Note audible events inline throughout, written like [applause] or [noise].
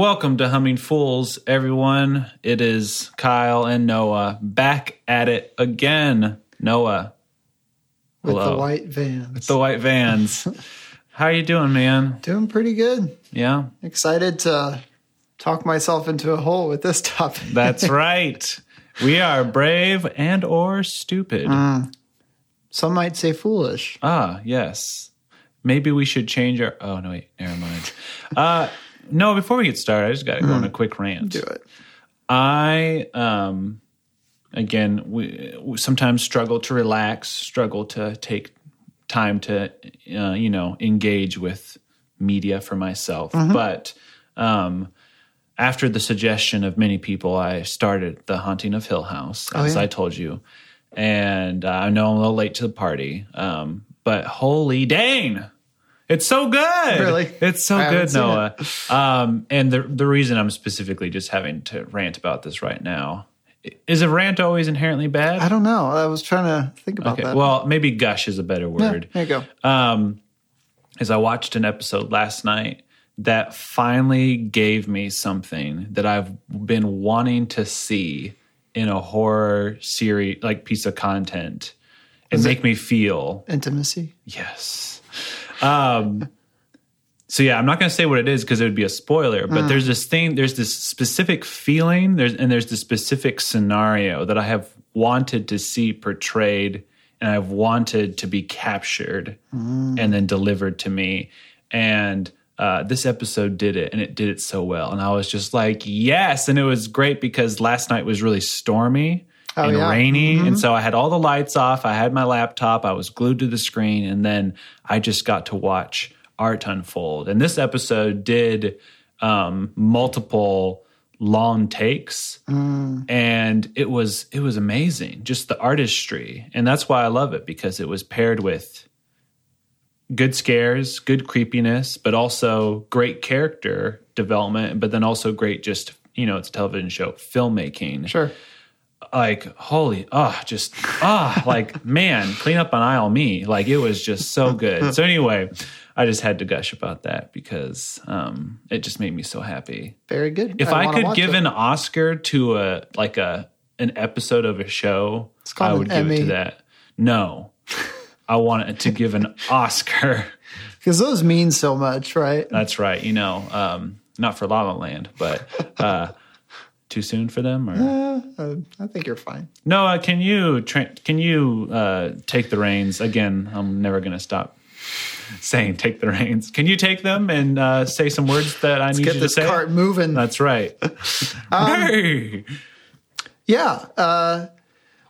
Welcome to Humming Fools, everyone. It is Kyle and Noah back at it again. Noah, with the white vans. With the white vans. [laughs] How are you doing, man? Doing pretty good. Yeah, Excited to talk myself into a hole with this topic. that's [laughs] right. We are brave and or stupid. Some might say foolish. Ah, yes. Maybe we should change our. Oh no, wait, never mind. [laughs] Uh, no, before we get started, I just got to go on a quick rant. Do it. I um again we, we sometimes struggle to relax, struggle to take time to uh, you know engage with media for myself. But um after the suggestion of many people, I started the Haunting of Hill House, as yeah. I told you. And uh, I know I'm a little late to the party, um, but holy dang, it's so good! Really? it's so I good, Noah. [laughs] Um, and the the reason I'm specifically just having to rant about this right now is a rant always inherently bad? I don't know. I was trying to think about Okay, that. well, maybe gush is a better Yeah, word. there you go. Um, is I watched an episode last night that finally gave me something that I've been wanting to see in a horror series, like piece of content, and make me feel Intimacy. Yes. Um, so yeah, I'm not going to say what it is because it would be a spoiler. But there's this thing, there's this specific feeling, there's and there's this specific scenario that I have wanted to see portrayed, and I've wanted to be captured and then delivered to me. And uh, this episode did it, and it did it so well. And I was just like, yes. And it was great because last night was really stormy and yeah. rainy. And so I had all the lights off. I had my laptop. I was glued to the screen. And then I just got to watch art unfold. And this episode did um, multiple long takes and it was it was amazing just the artistry and that's why i love it because it was paired with good scares good creepiness but also great character development but then also great just you know it's a television show filmmaking Sure. Like holy ah just ah like [laughs] man clean up on aisle me. Like it was just so good. So anyway i just had to gush about that because um it just made me so happy. Very good. if i, wanna could give it. an oscar to a like a an episode of a show i would give it to that. No. I want to give an [laughs] oscar. Because those mean so much, right? that's right you know um not for la la land but uh too soon for them or Uh, I think you're fine. Noah, can you tra- can you uh, take the reins again? I'm never going to stop saying take the reins. Can you take them and uh, say some words that I need Get you this to say? cart moving. That's right. [laughs] [laughs] Um, hey! Yeah. Uh,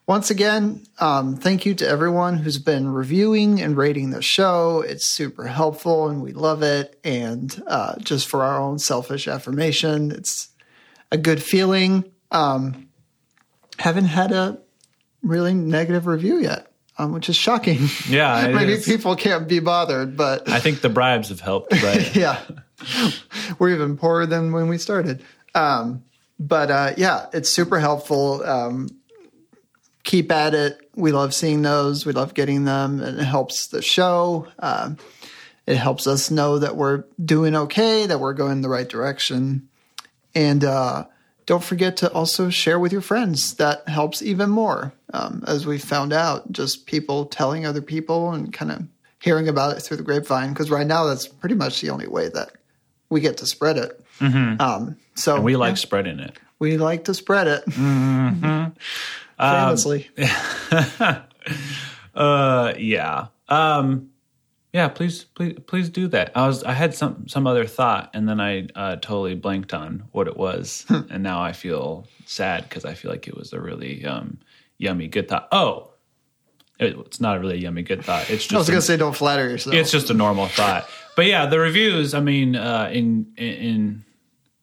once again, um, thank you to everyone who's been reviewing and rating the show. It's super helpful and we love it. And uh, just for our own selfish affirmation, it's a good feeling. Um, haven't had a really negative review yet, um, which is shocking. Yeah, [laughs] Maybe is. people can't be bothered, but I think the bribes have helped, [laughs] but yeah, we're even poorer than when we started. Um, but uh, yeah, it's super helpful. Um, keep at it. We love seeing those. We love getting them, and it helps the show. Um, it helps us know that we're doing okay, that we're going in the right direction, and uh, don't forget to also share with your friends. That helps even more, um, as we found out. Just people telling other people and kind of hearing about it through the grapevine. Because right now, that's pretty much the only way that we get to spread it. Um, so we like yeah, spreading it. we like to spread it. [laughs] Famously. [laughs] Uh, yeah. Um, yeah. Please, please, please do that. I was, I had some some other thought, and then I uh, totally blanked on what it was, [laughs] and now I feel sad because I feel like it was a really um, yummy good thought. Oh, it, it's not a really yummy good thought. It's just [laughs] I was going to say, don't flatter yourself. it's just a normal thought. But yeah, the reviews. I mean, uh, in, in in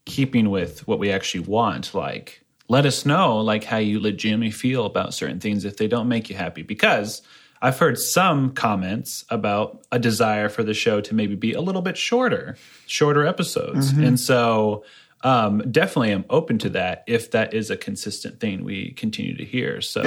keeping with what we actually want, like let us know like how you legitimately feel about certain things if they don't make you happy. Because I've heard some comments about a desire for the show to maybe be a little bit shorter, shorter episodes, and so. Um, definitely am open to that if that is a consistent thing we continue to hear. So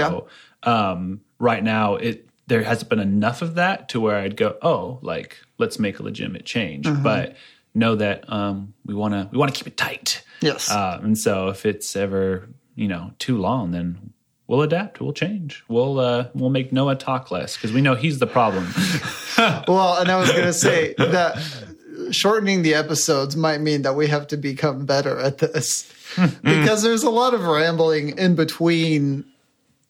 um, right now, it there hasn't been enough of that to where I'd go, oh, like let's make a legitimate change. But know that um, we want to we want to keep it tight. Yes. Uh, and so if it's ever you know too long, then we'll adapt. We'll change. We'll uh, we'll make Noah talk less because we know he's the problem. [laughs] well, and I was going to say that shortening the episodes might mean that we have to become better at this [laughs] because there's a lot of rambling in between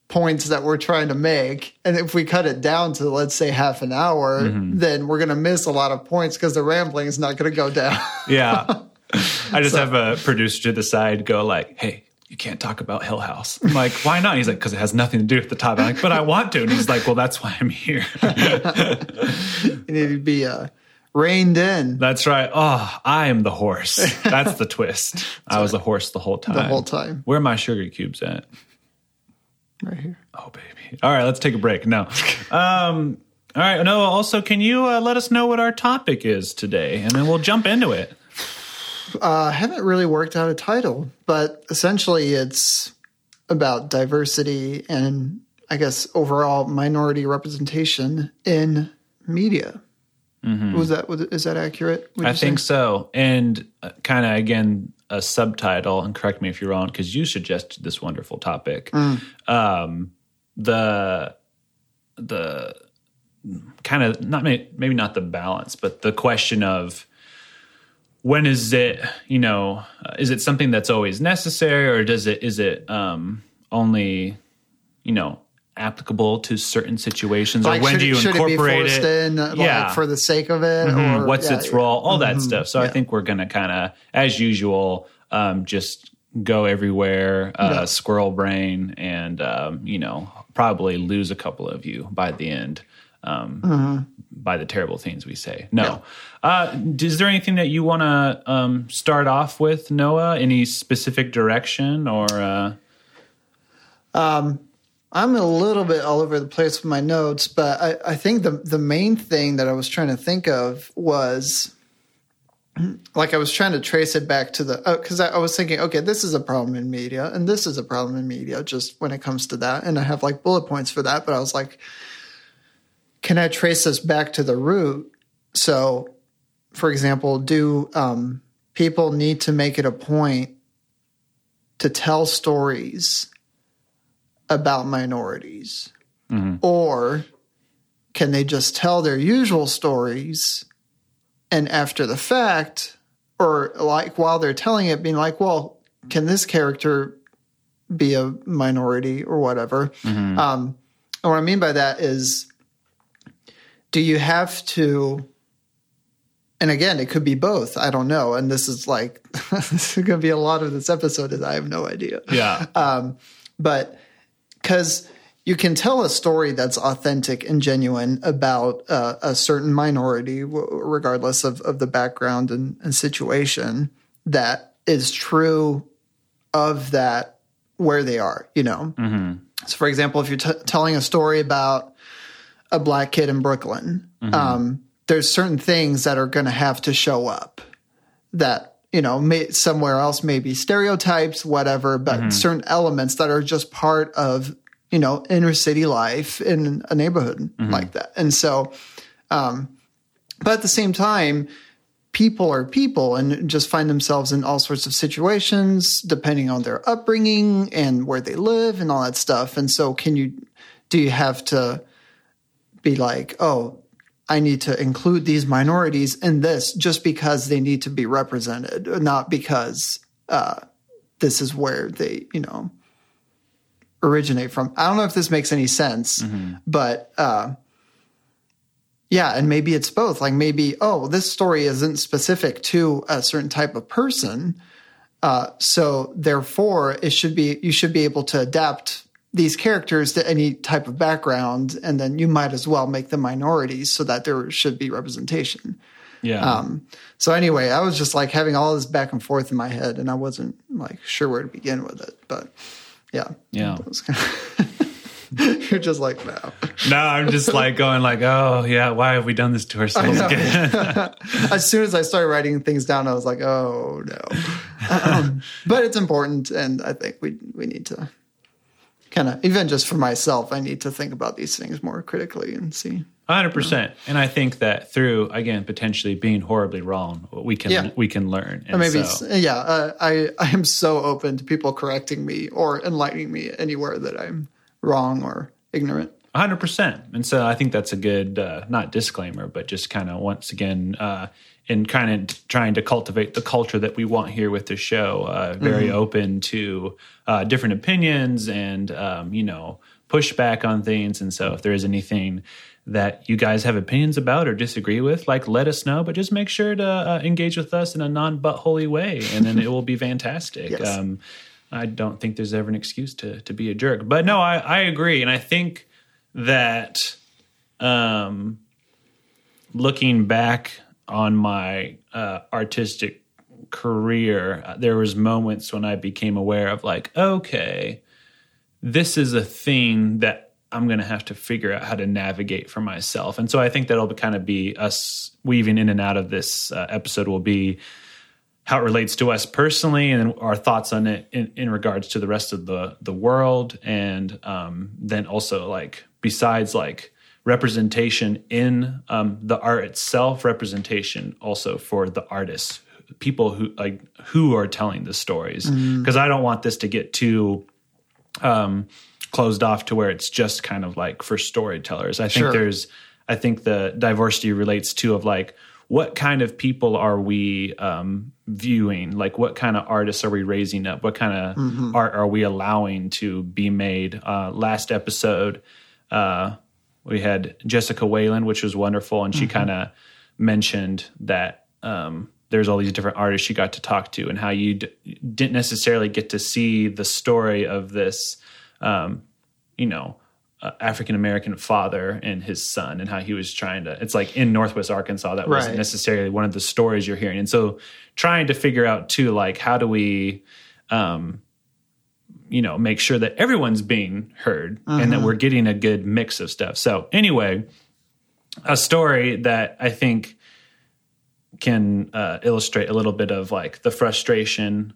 points that we're trying to make. And if we cut it down to, let's say, half an hour, then we're going to miss a lot of points because the rambling is not going to go down. yeah. [laughs] I just have a producer to the side go like, "Hey, you can't talk about Hill House." I'm like, "Why not?" He's like, "Because it has nothing to do with the topic." I'm like, "But I want to." And he's like, "Well, that's why I'm here." [laughs] need to be uh, reined in that's right. Oh, I am the horse. That's the twist. [laughs] I was a horse the whole time. the whole time. Where are my sugar cubes at? Right here. Oh, baby. All right, let's take a break. No. Um, all right. No, also, can you uh, let us know what our topic is today? And then we'll jump into it. Uh, I haven't really worked out a title, but essentially it's about diversity and I guess overall minority representation in media. Was that is that accurate? I you say? think so. And uh, kind of, again, a subtitle, and correct me if you're wrong, because you suggested this wonderful topic. Um, the, the kind of, not maybe not the balance, but the question of, when is it you know is it something that's always necessary or does it is it um only you know applicable to certain situations Like, or when should, do you should incorporate it be forced it in uh, yeah like for the sake of it? Mhm. Or what's yeah, its yeah. Mm-hmm. role all that stuff so i think we're gonna kind of as usual um just go everywhere uh squirrel brain and um you know probably lose a couple of you by the end um Mm-hmm. by the terrible things we say. No. Uh is there anything that you want to um start off with noah? Any specific direction or uh? I'm a little bit all over the place with my notes, but I, I think the the main thing that I was trying to think of was like I was trying to trace it back to the because I, I was thinking, okay, this is a problem in media, and this is a problem in media, just when it comes to that, and I have like bullet points for that, but I was like, can I trace this back to the root? So, for example, do um, people need to make it a point to tell stories about minorities? Or can they just tell their usual stories and after the fact, or like while they're telling it, being like, well, can this character be a minority or whatever? Um, and what I mean by that is, do you have to? And again, it could be both. I don't know. And this is like, [laughs] this is going to be a lot of this episode is I have no idea yeah Uh, but because you can tell a story that's authentic and genuine about uh, a certain minority, w- regardless of, of the background and, and situation, that is true of that where they are, you know? So, for example, if you're t- telling a story about a black kid in Brooklyn, um, there's certain things that are going to have to show up that you know may, somewhere else maybe stereotypes whatever but certain elements that are just part of you know inner city life in a neighborhood like that. And so um but at the same time people are people and just find themselves in all sorts of situations depending on their upbringing and where they live and all that stuff. And so can you do you have to be like oh I need to include these minorities in this just because they need to be represented, not because uh, this is where they, you know, originate from. I don't know if this makes any sense, but uh, yeah, and maybe it's both. Like maybe, oh, this story isn't specific to a certain type of person, uh, so therefore it should be you should be able to adapt these characters to any type of background, and then you might as well make them minorities so that there should be representation. yeah Um, so anyway, I was just like having all this back and forth in my head, and I wasn't like sure where to begin with it. But yeah, yeah was kinda- [laughs] you're just like no. no i'm just like going like oh yeah why have we done this to [laughs] ourselves again [laughs] as soon as I started writing things down, I was like, oh no. um, but it's important, and I think we we need to kind of even just for myself, I need to think about these things more critically and see. 100%. And I think that through again potentially being horribly wrong, we can Yeah. we can learn. And maybe, so- yeah, uh, I, I am so open to people correcting me or enlightening me anywhere that I'm wrong or ignorant. hundred percent. And so I think that's a good uh, not disclaimer, but just kind of once again uh, in kind of trying to cultivate the culture that we want here with the show. Uh, very open to uh, different opinions and um, you know pushback on things. And so if there is anything that you guys have opinions about or disagree with, like let us know. But just make sure to uh, engage with us in a non buttholy way, and then it will be fantastic. Yes. Um, I don't think there's ever an excuse to to be a jerk. But no, I, I agree, and I think that um, looking back on my uh, artistic career, uh, there was moments when I became aware of like, okay, this is a thing that I'm going to have to figure out how to navigate for myself. And so I think that'll kind of be us weaving in and out of this uh, episode will be how it relates to us personally and our thoughts on it in, in regards to the rest of the the world and um, then also like besides like representation in um, the art itself representation also for the artists people who like who are telling the stories because i don't want this to get too um, closed off to where it's just kind of like for storytellers. I think Sure. there's, I think the diversity relates to of like what kind of people are we um, viewing? Like what kind of artists are we raising up? What kind of art are we allowing to be made? Uh, last episode, uh, we had Jessica Whalen, which was wonderful, and she kind of mentioned that um, there's all these different artists she got to talk to, and how you d- didn't necessarily get to see the story of this, um, you know, uh, African American father and his son, and how he was trying to. It's like in Northwest Arkansas, that wasn't necessarily one of the stories you're hearing, and so trying to figure out too, like how do we. Um, you know, make sure that everyone's being heard and that we're getting a good mix of stuff. So, anyway, a story that I think can uh, illustrate a little bit of like the frustration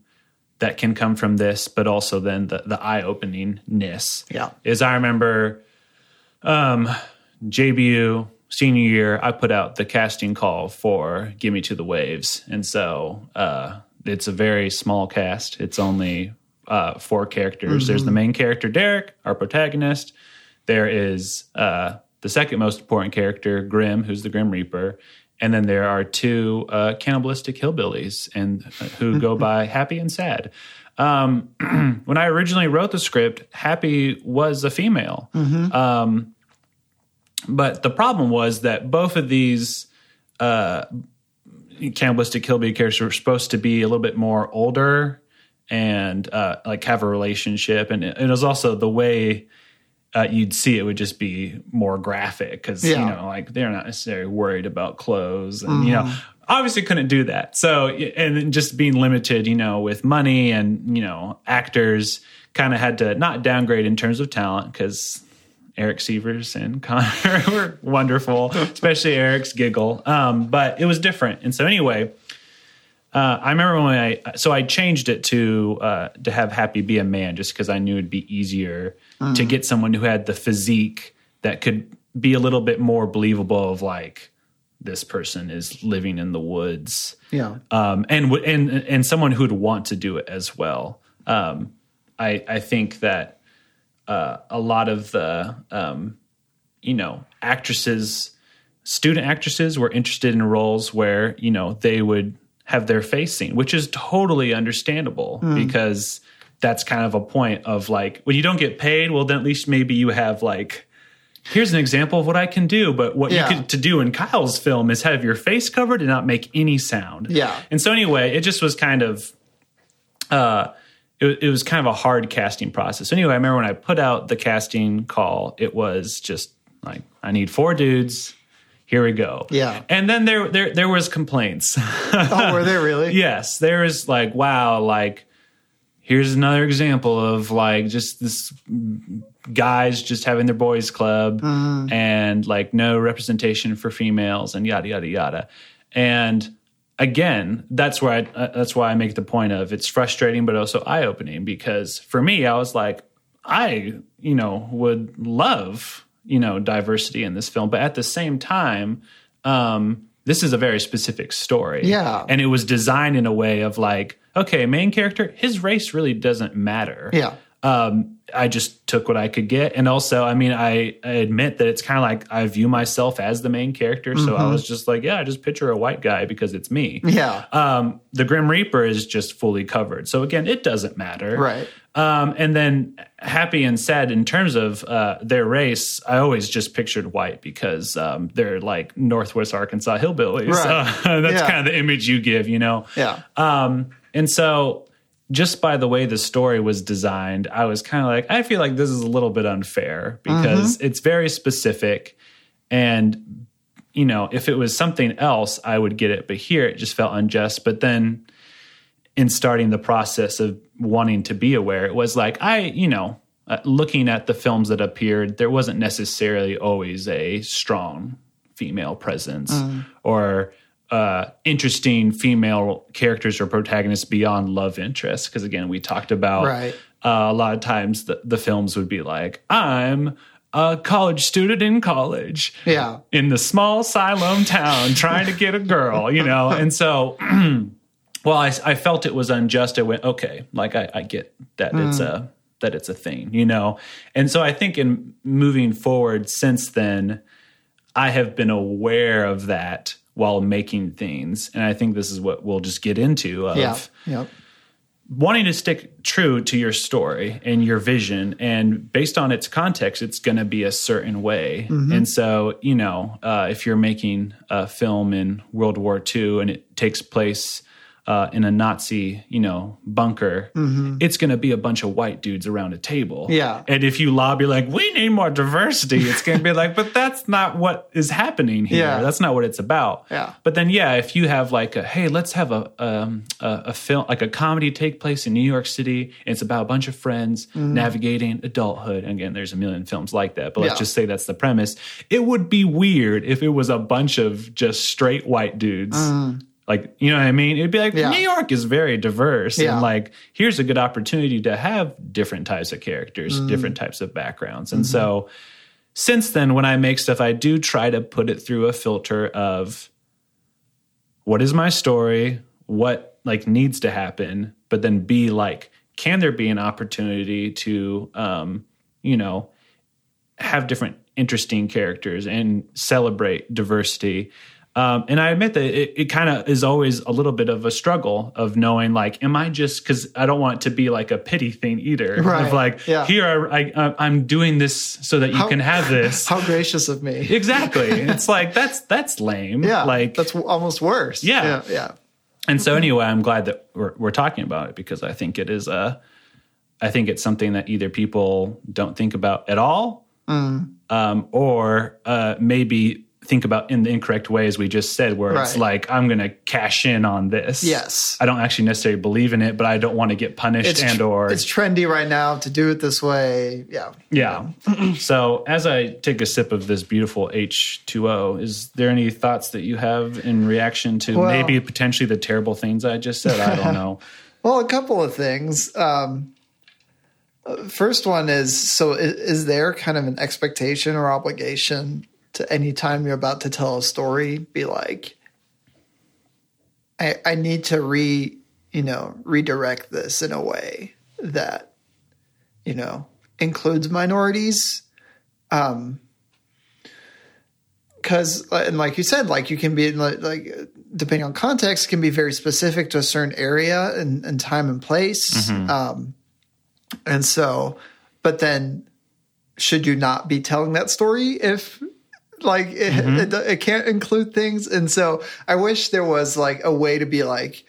that can come from this, but also then the, the eye openingness. Yeah. Is I remember um, JBU senior year, I put out the casting call for Gimme to the Waves. And so uh, it's a very small cast. It's only uh, four characters. There's the main character, Derek, our protagonist. There is uh, the second most important character, Grim, who's the Grim Reaper. And then there are two uh, cannibalistic hillbillies, and uh, who go [laughs] by Happy and Sad. Um, [clears throat] when I originally wrote the script, Happy was a female. Um, but the problem was that both of these uh, cannibalistic hillbilly characters were supposed to be a little bit more older and uh, like have a relationship, and it, it was also the way uh, you'd see it would just be more graphic because you know like they're not necessarily worried about clothes, and you know obviously couldn't do that. So and just being limited, you know, with money and you know actors kind of had to not downgrade in terms of talent because Eric Severs and [laughs] Connor were wonderful, [laughs] especially Eric's giggle. Um, but it was different. And so anyway, uh, I remember when I so I changed it to uh, to have Happy be a man just because I knew it'd be easier to get someone who had the physique that could be a little bit more believable of like this person is living in the woods Yeah. um, and and and someone who'd want to do it as well. Um, I I think that uh, a lot of the um, you know actresses, student actresses, were interested in roles where you know they would have their face seen, which is totally understandable because that's kind of a point of like when you don't get paid, well then at least maybe you have like. Here's an example of what I can do, but what Yeah. you could to do in Kyle's film is have your face covered and not make any sound. Yeah. And so anyway, it just was kind of uh it, it was kind of a hard casting process. Anyway, I remember when I put out the casting call, it was just like I need four dudes. Here we go. Yeah. And then there there there was complaints. [laughs] Oh, were there really? yes, there was like wow, like here's another example of like just this guys just having their boys club and like no representation for females and yada yada yada and again that's where I, uh, that's why i make the point of it's frustrating but also eye-opening because for me i was like i you know would love you know diversity in this film, but at the same time, um, this is a very specific story. Yeah. and it was designed in a way of like, okay, main character, his race really doesn't matter. Yeah. Um, I just took what I could get, and also, I mean, I, I admit that it's kind of like I view myself as the main character, so I was just like, yeah, I just picture a white guy because it's me. Yeah. Um, the Grim Reaper is just fully covered. So again, it doesn't matter. Right. Um, and then happy and sad in terms of uh, their race, I always just pictured white because um, they're like Northwest Arkansas hillbillies. Right. Uh, [laughs] that's Yeah. kind of the image you give, you know? Yeah. Um, and so just by the way the story was designed, I was kind of like, I feel like this is a little bit unfair because it's very specific. And, you know, if it was something else, I would get it. But here it just felt unjust. But then in starting the process of wanting to be aware, it was like, I, you know, uh, looking at the films that appeared, there wasn't necessarily always a strong female presence or uh, interesting female characters or protagonists beyond love interest. Because again, we talked about Right. uh, a lot of times the, the films would be like, I'm a college student in college Yeah. in the small Siloam town trying to get a girl, you know? And so, [clears throat] well, I, I felt it was unjust. I went, okay, like I, I get that it's a, that it's a thing, you know? And so I think in moving forward since then, I have been aware of that while making things. And I think this is what we'll just get into of Yeah. Yep. wanting to stick true to your story and your vision and based on its context it's going to be a certain way and so you know uh, if you're making a film in world war ii and it takes place uh, in a nazi you know bunker it's going to be a bunch of white dudes around a table Yeah. and if you lobby like we need more diversity it's going to be like but that's not what is happening here Yeah. that's not what it's about Yeah. but then, yeah, if you have like a hey, let's have a um, a, a film like a comedy take place in New York City. And it's about a bunch of friends navigating adulthood. And again, there's a million films like that, but let's Yeah. just say that's the premise. It would be weird if it was a bunch of just straight white dudes. Like, you know what I mean? It'd be like Yeah. New York is very diverse. Yeah. And like, here's a good opportunity to have different types of characters, different types of backgrounds. And so since then, when I make stuff, I do try to put it through a filter of what is my story, what like needs to happen, but then be like, can there be an opportunity to, um, you know, have different interesting characters and celebrate diversity. Um, and I admit that it, it kind of is always a little bit of a struggle of knowing, like, am I just because I don't want it to be like a pity thing either. Right. Of like, Yeah. here I, I, I'm doing this so that you How- can have this. [laughs] How gracious of me. exactly. [laughs] it's like that's that's lame. Yeah. Like that's almost worse. Yeah. Yeah. Yeah. and so anyway, I'm glad that we're we're talking about it because I think it is a, I think it's something that either people don't think about at all, Mm. um, or uh, maybe think about in the incorrect way, as we just said, where it's like I'm going to cash in on this. Yes. I don't actually necessarily believe in it, but I don't want to get punished It's and or it's trendy right now to do it this way. Yeah. yeah. [clears throat] so as I take a sip of this beautiful H2O, is there any thoughts that you have in reaction to Well- maybe potentially the terrible things I just said? I don't [laughs] know. Well, a couple of things. Um, uh, first one is so is there kind of an expectation or obligation to any time you're about to tell a story be like, I, I need to re, you know, redirect this in a way that, you know, includes minorities. Um, because and like you said like you can be like, like depending on context can be very specific to a certain area and, and time and place um and so but then should you not be telling that story if like it, it, it can't include things. And so i wish there was like a way to be like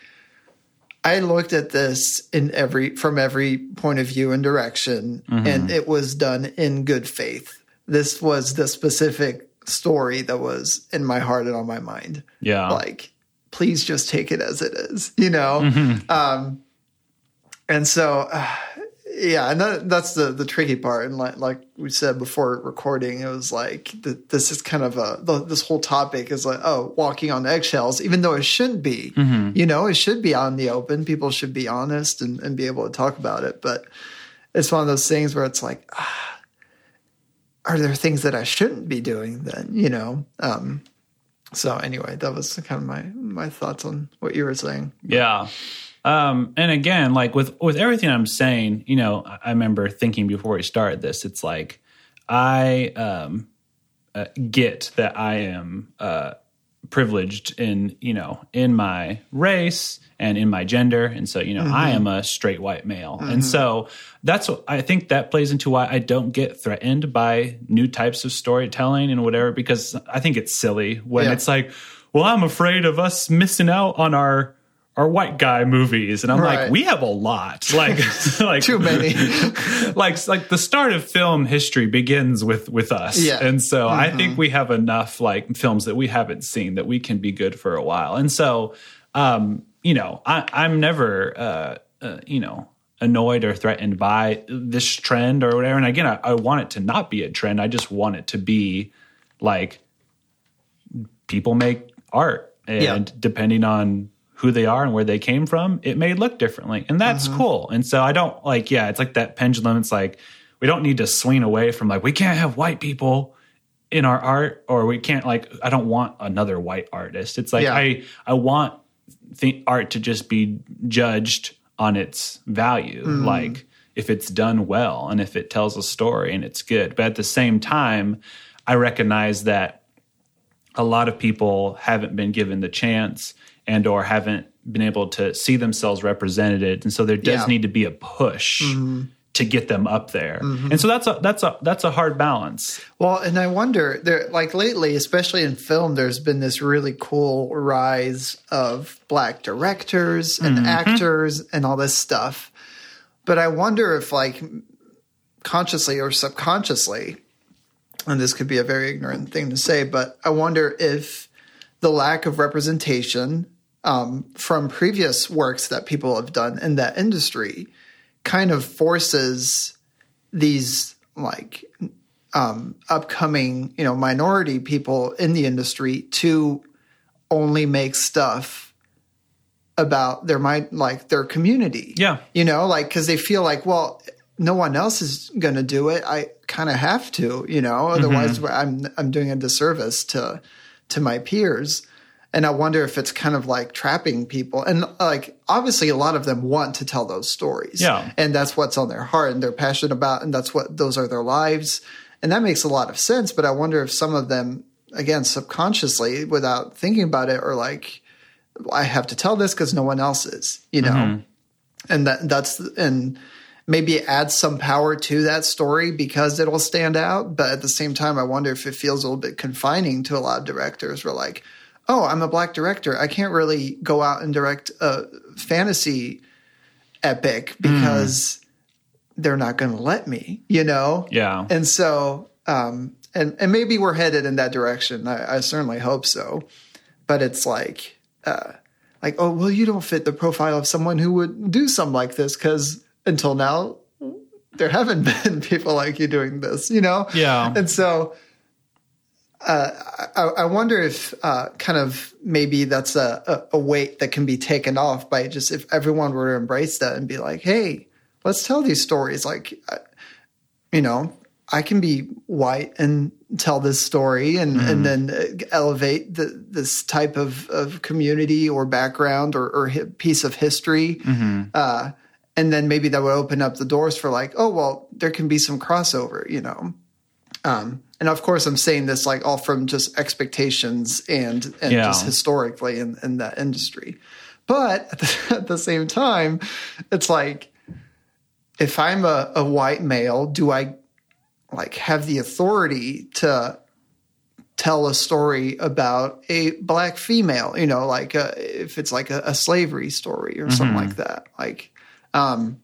i looked at this in every from every point of view and direction and it was done in good faith. This was the specific story that was in my heart and on my mind. Yeah. like please just take it as it is you know? Um and so uh, yeah and that, that's the the tricky part and like like we said before recording it was like th- this is kind of a the, this whole topic is like oh walking on eggshells even though it shouldn't be you know it should be out in the open people should be honest and, and be able to talk about it but it's one of those things where it's like ah, are there things that I shouldn't be doing then? You know. Um, so anyway, that was kind of my my thoughts on what you were saying. Yeah. Um, and again, like with with everything I'm saying, you know, I, remember thinking before we started this, it's like I um, uh, get that I am uh, privileged in you know in my race and in my gender. And so you know i am a straight white male. And so that's what i think that plays into why i don't get threatened by new types of storytelling and whatever because i think it's silly when Yeah. it's like well i'm afraid of us missing out on our our white guy movies and i'm Right. like we have a lot [laughs] like [laughs] like Too many. [laughs] like like the start of film history begins with with us Yeah. Mm-hmm. and so i think we have enough like films that we haven't seen that we can be good for a while and so um you know i i'm never uh, uh you know annoyed or threatened by this trend or whatever and again I, I want it to not be a trend i just want it to be like people make art and Yeah. depending on who they are and where they came from it may look differently and that's Mm-hmm. cool and so i don't like yeah it's like that pendulum it's like we don't need to swing away from like we can't have white people in our art or we can't like i don't want another white artist it's like Yeah. i i want the art to just be judged on its value Mm-hmm. like if it's done well and if it tells a story and it's good but at the same time i recognize that a lot of people haven't been given the chance and or haven't been able to see themselves represented and so there does Yeah. need to be a push to get them up there and so that's a that's a that's a hard balance Well, and I wonder there like lately, especially in film, there's been this really cool rise of black directors and mm-hmm. actors and all this stuff. But I wonder if like consciously or subconsciously, and this could be a very ignorant thing to say, but I wonder if the lack of representation um, from previous works that people have done in that industry kind of forces these like um, upcoming you know minority people in the industry to only make stuff about their mind like their community. Yeah. you know like because they feel like well no one else is going to do it. I kind of have to you know? Otherwise i'm i'm doing a disservice to to my peers and i wonder if it's kind of like trapping people. And like obviously a lot of them want to tell those stories. Yeah. and that's what's on their heart and they're passionate about and that's what those are their lives. And that makes a lot of sense but i wonder if some of them again subconsciously without thinking about it or like i have to tell this because no one else is you know? Mm-hmm. And that that's and maybe it adds some power to that story because it'll stand out but at the same time i wonder if it feels a little bit confining to a lot of directors where like oh i'm a black director. I can't really go out and direct a fantasy epic because they're not going to let me you know? Yeah. And so um and and maybe we're headed in that direction. I, I certainly hope so. But it's like uh like oh well you don't fit the profile of someone who would do something like this because until now there haven't [laughs] been people like you doing this you know? Yeah. and so uh, I, I wonder if uh, kind of maybe that's a, a, weight that can be taken off by just if everyone were to embrace that and be like, hey, let's tell these stories. Like, uh, you know, I can be white and tell this story and, and then uh, elevate the, this type of, of community or background or, or hi- piece of history. Uh, and then maybe that would open up the doors for like, oh, well, there can be some crossover, you know? Um, and of course, I'm saying this like all from just expectations and and Yeah. just historically in, in that industry. But [laughs] at the, at the same time, it's like if I'm a, a white male, do I like have the authority to tell a story about a black female? You know, like uh if it's like a, a slavery story or something like that, like. Um,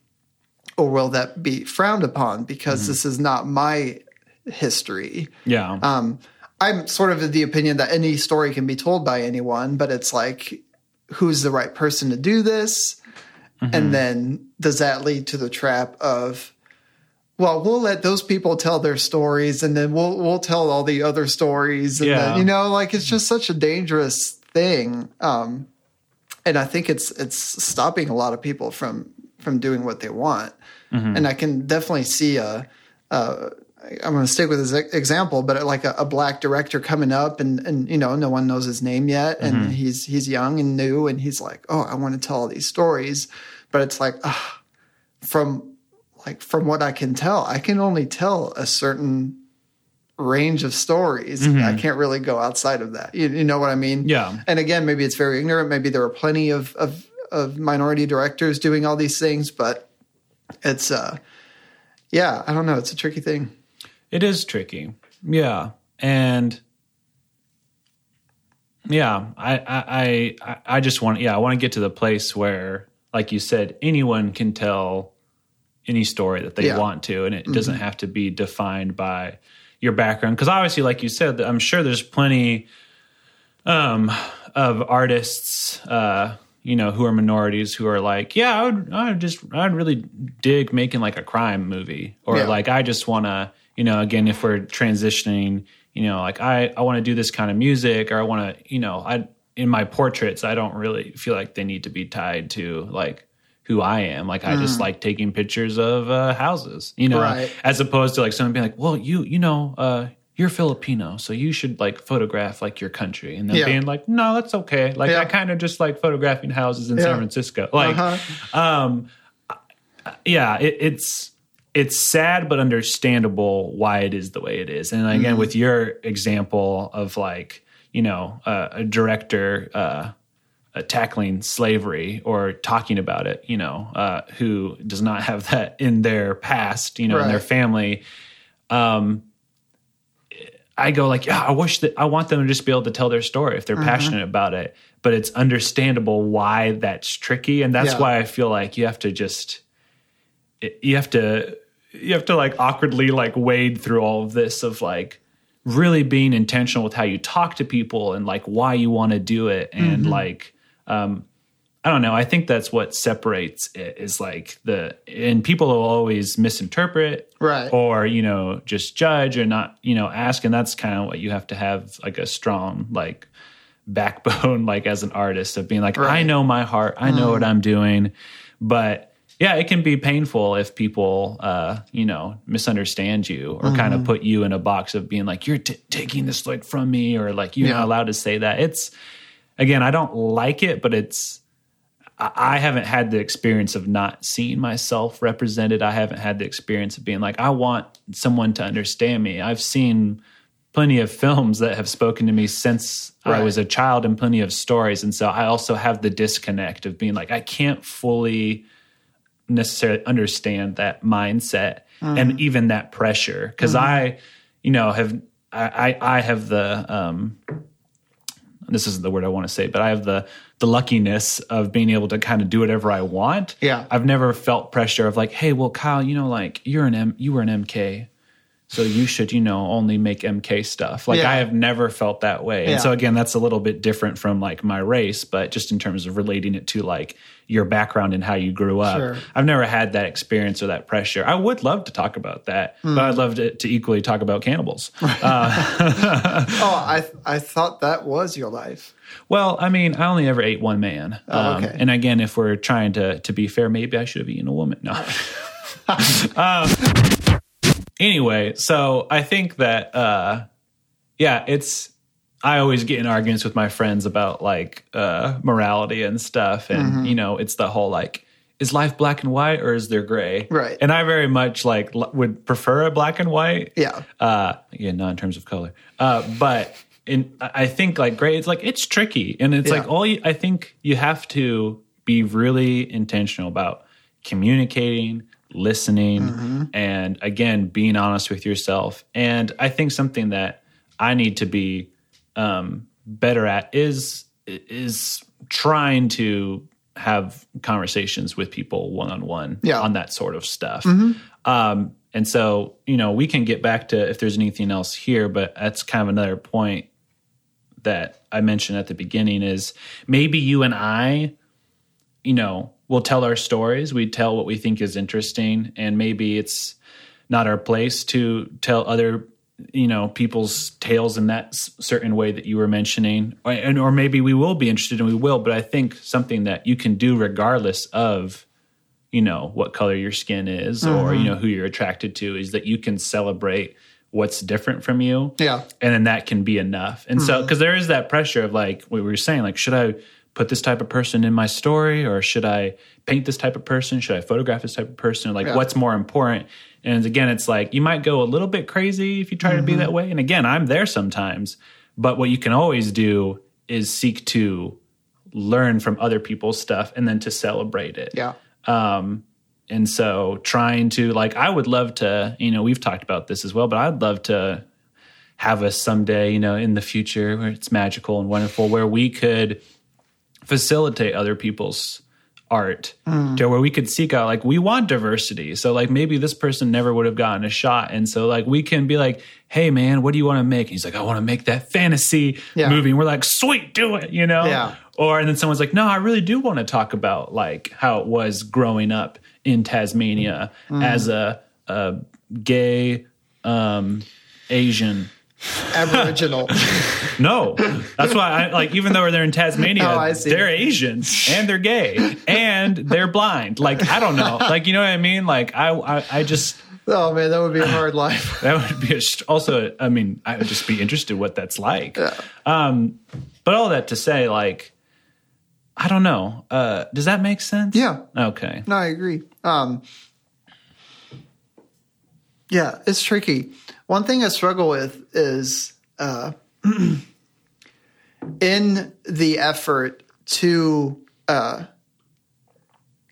or will that be frowned upon because this is not my history? yeah Um, I'm sort of of the opinion that any story can be told by anyone, but it's like, who's the right person to do this? And then does that lead to the trap of, well, we'll let those people tell their stories, and then we'll we'll tell all the other stories, and Yeah. then, you know, like it's just such a dangerous thing. Um, and I think it's it's stopping a lot of people from from doing what they want. And I can definitely see a, a I'm going to stick with this e- example, but like a, a black director coming up and, and, you know, no one knows his name yet. And Mm-hmm. he's, he's young and new and he's like, Oh, I want to tell all these stories. But it's like, ah, from like, from what I can tell, I can only tell a certain range of stories. I can't really go outside of that. You, you know what I mean? Mm-hmm. Yeah. And again, maybe it's very ignorant. Maybe there are plenty of, of, of minority directors doing all these things, but it's, uh, yeah, I don't know. It's a tricky thing. It is tricky. Yeah. And yeah, I, I, I, I just want, yeah, I want to get to the place where, like you said, anyone can tell any story that they Yeah. want to, and it doesn't have to be defined by your background. Because obviously, like you said, I'm sure there's plenty um, of artists, uh, you know, who are minorities who are like, yeah, I would, I would just, I'd really dig making like a crime movie, or Yeah. like I just want to, you know, again, if we're transitioning, you know, like I, I want to do this kind of music, or I want to, you know, I in my portraits, I don't really feel like they need to be tied to like who I am. Like I just like taking pictures of uh, houses, you know, Mm. Right. as opposed to like someone being like, well, you, you know, uh, you're Filipino, so you should like photograph like your country, and then Yeah. being like, no, that's okay. Like Yeah. I kind of just like photographing houses in San Francisco. Like, Uh-huh. um, yeah, it, it's it's sad but understandable why it is the way it is. And again, with your example of like you know uh, a director uh, uh, tackling slavery or talking about it, you know, uh, who does not have that in their past, you know, in their family. Um, I go like, yeah, I wish that I want them to just be able to tell their story if they're passionate about it. But it's understandable why that's tricky, and that's Yeah. why I feel like you have to just you have to you have to like awkwardly like wade through all of this of like really being intentional with how you talk to people and like why you want to do it and like um I don't know. I think that's what separates it is like the and people will always misinterpret Right. or you know just judge or not you know ask and that's kind of what you have to have like a strong like backbone [laughs] like as an artist of being like I know my heart I know what I'm doing but yeah it can be painful if people uh you know misunderstand you or kind of put you in a box of being like you're t- taking this like from me or like you're Yeah. not allowed to say that it's again I don't like it but it's I I haven't had the experience of not seeing myself represented. I haven't had the experience of being like, I want someone to understand me. I've seen plenty of films that have spoken to me since I was a child and plenty of stories. And so I also have the disconnect of being like, I can't fully necessarily understand that mindset and even that pressure. because I, you know, have, I, I, I have the, um, this isn't the word I want to say, but I have the the luckiness of being able to kind of do whatever I want. Yeah. I've never felt pressure of like, hey, well, Kyle, you know, like you're an M, you were an MK, so you should, you know, only make MK stuff. Like Yeah. I have never felt that way, Yeah. and so again, that's a little bit different from like my race, but just in terms of relating it to like your background and how you grew up, Sure. I've never had that experience or that pressure. I would love to talk about that, Hmm. but I'd love to, to equally talk about cannibals. [laughs] [laughs] Oh, I I thought that was your life. Well, I mean, I only ever ate one man. Oh, Um, okay. and again, if we're trying to to be fair, maybe I should have eaten a woman. No. [laughs] um, anyway, so I think that uh, yeah, it's. I always get in arguments with my friends about like uh, morality and stuff, and Mm-hmm. you know, it's the whole like. Is life black and white or is there gray? Right. And I very much like l- would prefer a black and white Yeah. uh again not in terms of color uh but in i think like gray it's like it's tricky and it's Yeah. like all you i think you have to be really intentional about communicating listening Mm-hmm. and again being honest with yourself and i think something that i need to be um better at is is trying to have conversations with people one on one on that sort of stuff. Um, and so, you know, we can get back to if there's anything else here, but that's kind of another point that I mentioned at the beginning is maybe you and I, you know, will tell our stories. We tell what we think is interesting, and maybe it's not our place to tell other, you know, people's tales in that s- certain way that you were mentioning, or, and or maybe we will be interested and we will. But I think something that you can do regardless of you know what color your skin is or you mm-hmm. know who you're attracted to is that you can celebrate what's different from you Yeah. and then that can be enough and so mm-hmm. because there is that pressure of like what we were saying like should i put this type of person in my story or should i paint this type of person? Should i photograph this type of person? Like Yeah. what's more important? And again it's like you might go a little bit crazy if you try to be that way. And again i'm there sometimes. But what you can always do is seek to learn from other people's stuff and then to celebrate it. Yeah. um, and so trying to like, I would love to, you know, we've talked about this as well, but I'd love to have us someday, you know, in the future where it's magical and wonderful, where we could facilitate other people's art to where we could seek out like we want diversity so like maybe this person never would have gotten a shot and so like we can be like hey man what do you want to make and he's like i want to make that fantasy Yeah. movie and we're like sweet do it you know Yeah. or and then someone's like, no, I really do want to talk about like how it was growing up in Tasmania as a, a gay um, Asian. Aboriginal. [laughs] No, that's why I like. Even though they're in Tasmania, Oh, they're Asians and they're gay and they're blind. Like I don't know. Like you know what I mean? Like I I, I just oh man, that would be a hard life. [laughs] that would be a, also. I mean, I would just be interested what that's like. Um, but all that to say, like, I don't know. Uh, does that make sense? Yeah. Okay. No, I agree. Um, yeah, it's tricky. One thing I struggle with is uh, [clears throat] in the effort to uh,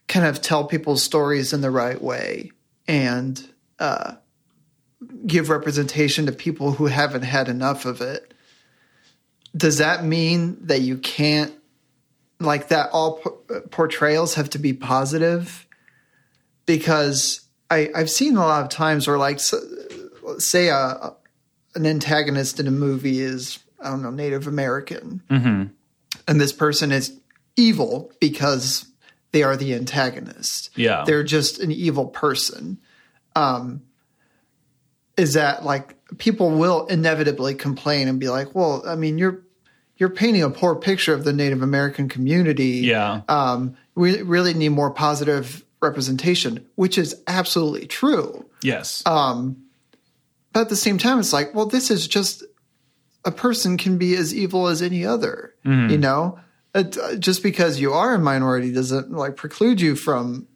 kind of tell people's stories in the right way and uh, give representation to people who haven't had enough of it. Does that mean that you can't like that all por- portrayals have to be positive because I, I've seen a lot of times where like s say a, an antagonist in a movie is I don't know Native American and this person is evil because they are the antagonist Yeah. they're just an evil person um is that like people will inevitably complain and be like well I mean you're you're painting a poor picture of the Native American community Yeah. um, we really need more positive representation, which is absolutely true. yes. But at the same time, it's like, well, this is just a person can be as evil as any other. You know, it, uh, just because you are a minority doesn't like preclude you from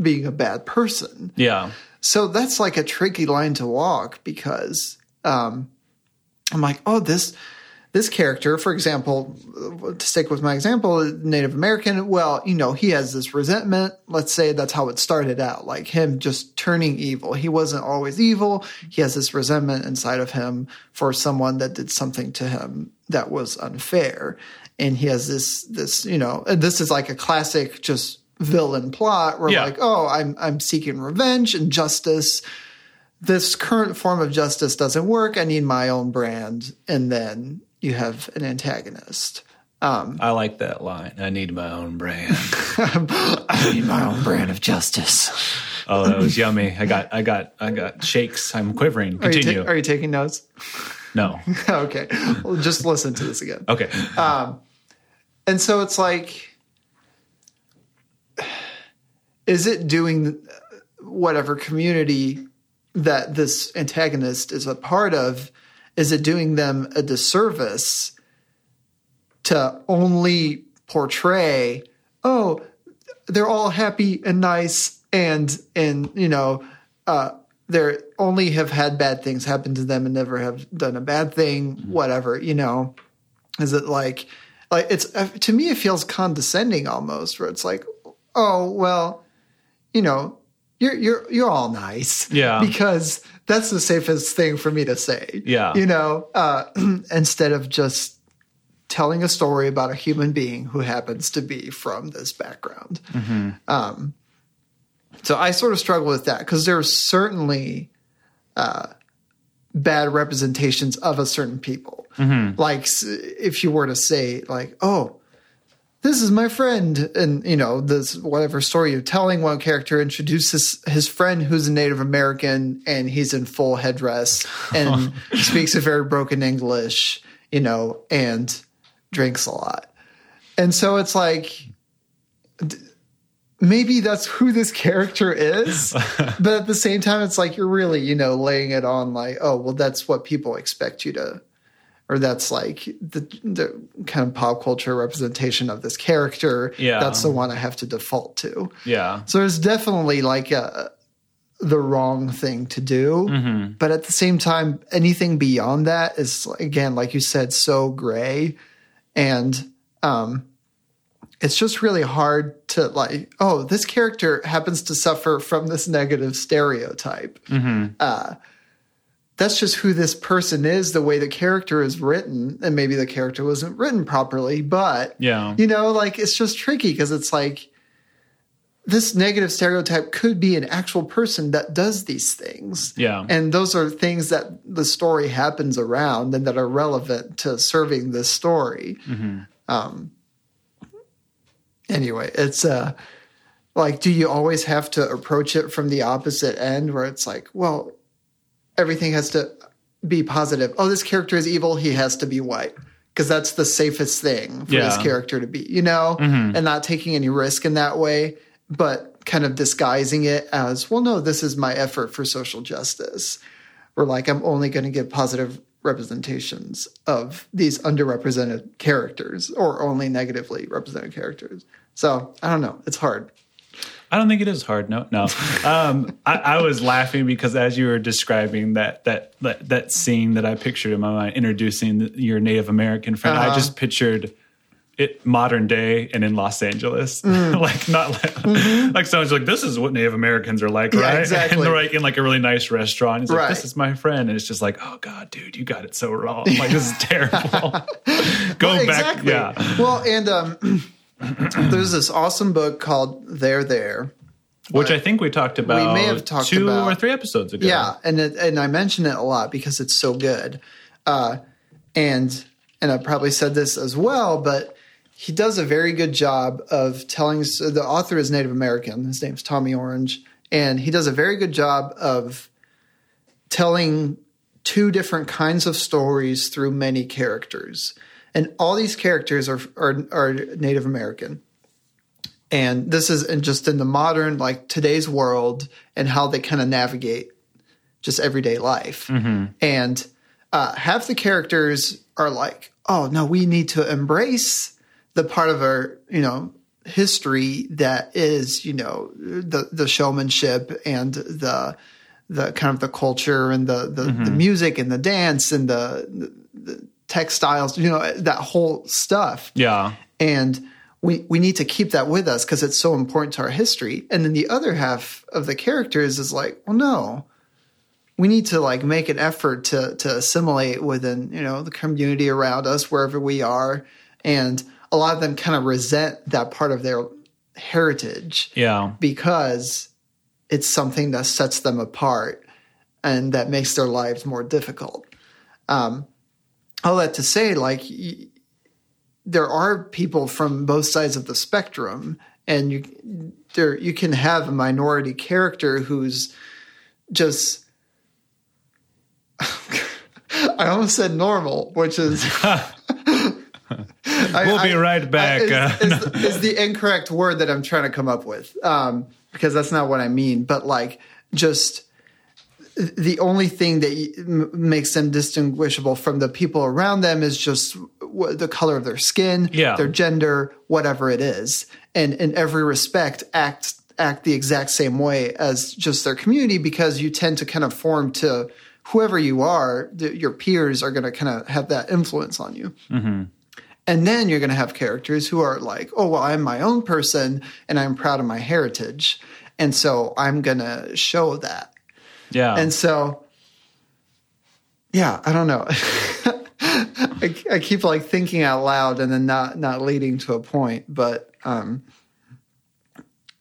being a bad person. yeah. So that's like a tricky line to walk because um, I'm like, oh, this this character, for example, to stick with my example, Native American. Well, you know, he has this resentment. Let's say that's how it started out, like him just turning evil. He wasn't always evil. He has this resentment inside of him for someone that did something to him that was unfair, and he has this this you know, and this is like a classic just villain plot where Yeah. like, oh, I'm I'm seeking revenge and justice this current form of justice doesn't work. I need my own brand. And then you have an antagonist. Um, I like that line. I need my own brand. [laughs] I need my own brand of justice. oh, that was yummy. I got, I got, I got shakes. I'm quivering. Are you, Continue. ta- are you taking notes? no. [laughs] okay. Well, just listen to this again. Okay. Um, and so it's like, is it doing whatever community that this antagonist is a part of? Is it doing them a disservice to only portray, oh, they're all happy and nice and and you know uh they're only have had bad things happen to them and never have done a bad thing whatever you know? Is it like like it's uh, to me it feels condescending almost where it's like oh well you know you're you're you're all nice. Yeah. because that's the safest thing for me to say. Yeah. you know uh [clears throat] instead of just telling a story about a human being who happens to be from this background. Um so i sort of struggle with that because there's certainly uh bad representations of a certain people. Like if you were to say like oh this is my friend and you know this whatever story you're telling one character introduces his friend who's a native american and he's in full headdress and [laughs] speaks a very broken english you know and drinks a lot and so it's like maybe that's who this character is. [laughs] but at the same time, it's like you're really, you know, laying it on like, oh, well, that's what people expect you to, or that's like the, the kind of pop culture representation of this character. Yeah. That's the one I have to default to. Yeah. So it's definitely like a, the wrong thing to do. Mm-hmm. But at the same time, anything beyond that is, again, like you said, so gray. And, um, it's just really hard to like oh this character happens to suffer from this negative stereotype Mm-hmm. uh, that's just who this person is the way the character is written and maybe the character wasn't written properly but Yeah. you know like it's just tricky because it's like this negative stereotype could be an actual person that does these things Yeah. and those are things that the story happens around and that are relevant to serving this story um, anyway, it's uh like do you always have to approach it from the opposite end where it's like, well, everything has to be positive. Oh, this character is evil, he has to be white. Because that's the safest thing for this character to be, you know, mm-hmm. and not taking any risk in that way, but kind of disguising it as, well, no, this is my effort for social justice. Or like, I'm only going to give positive representations of these underrepresented characters or only negatively represented characters. So I don't know. It's hard. I don't think it is hard. No, no. Um, I, I was laughing because as you were describing that that that, that scene that I pictured in my mind, introducing the, your Native American friend, I Uh-huh. just pictured it modern day and in Los Angeles, [laughs] like not like, like someone's like, "This is what Native Americans are like," Yeah, right? [laughs] exactly. And they're like in like a really nice restaurant. He's like, Right. "This is my friend," and it's just like, "Oh God, dude, you got it so wrong. [laughs] Like this is terrible." Go back, exactly. yeah. Well, and um, [clears throat] [clears throat] there's this awesome book called They're There. Which I think we talked about. we may have talked two about- or three episodes ago. Yeah, and it, and I mention it a lot because it's so good. Uh, and and I probably said this as well, but he does a very good job of telling. So the author is Native American. His name's Tommy Orange, and he does a very good job of telling two different kinds of stories through many characters. And all these characters are are, are Native American. And this is in just in the modern like today's world and how they kind of navigate just everyday life. And uh, half the characters are like oh no we need to embrace the part of our you know history that is you know the the showmanship and the the kind of the culture and the the, the music and the dance and the, the textiles you know that whole stuff Yeah. and we we need to keep that with us because it's so important to our history. And then the other half of the characters is like, well, no, we need to like make an effort to to assimilate within you know the community around us wherever we are. And a lot of them kind of resent that part of their heritage Yeah. because it's something that sets them apart and that makes their lives more difficult. Um, all that to say, like, y- there are people from both sides of the spectrum, and you there you can have a minority character who's just. [laughs] I almost said normal, which is. [laughs] I- We'll be right back. Is, Uh, is, [laughs] is the incorrect word that I'm trying to come up with um, because that's not what I mean. But like, just the only thing that makes them distinguishable from the people around them is just the color of their skin, Yeah. their gender, whatever it is, and in every respect act act the exact same way as just their community because you tend to kind of form to whoever you are. your peers are going to kind of have that influence on you. Mm-hmm. And then you're going to have characters who are like, oh, well, I'm my own person and I'm proud of my heritage. And so I'm going to show that. Yeah. And so, yeah, I don't know. [laughs] I, I keep like thinking out loud and then not, not leading to a point. But um,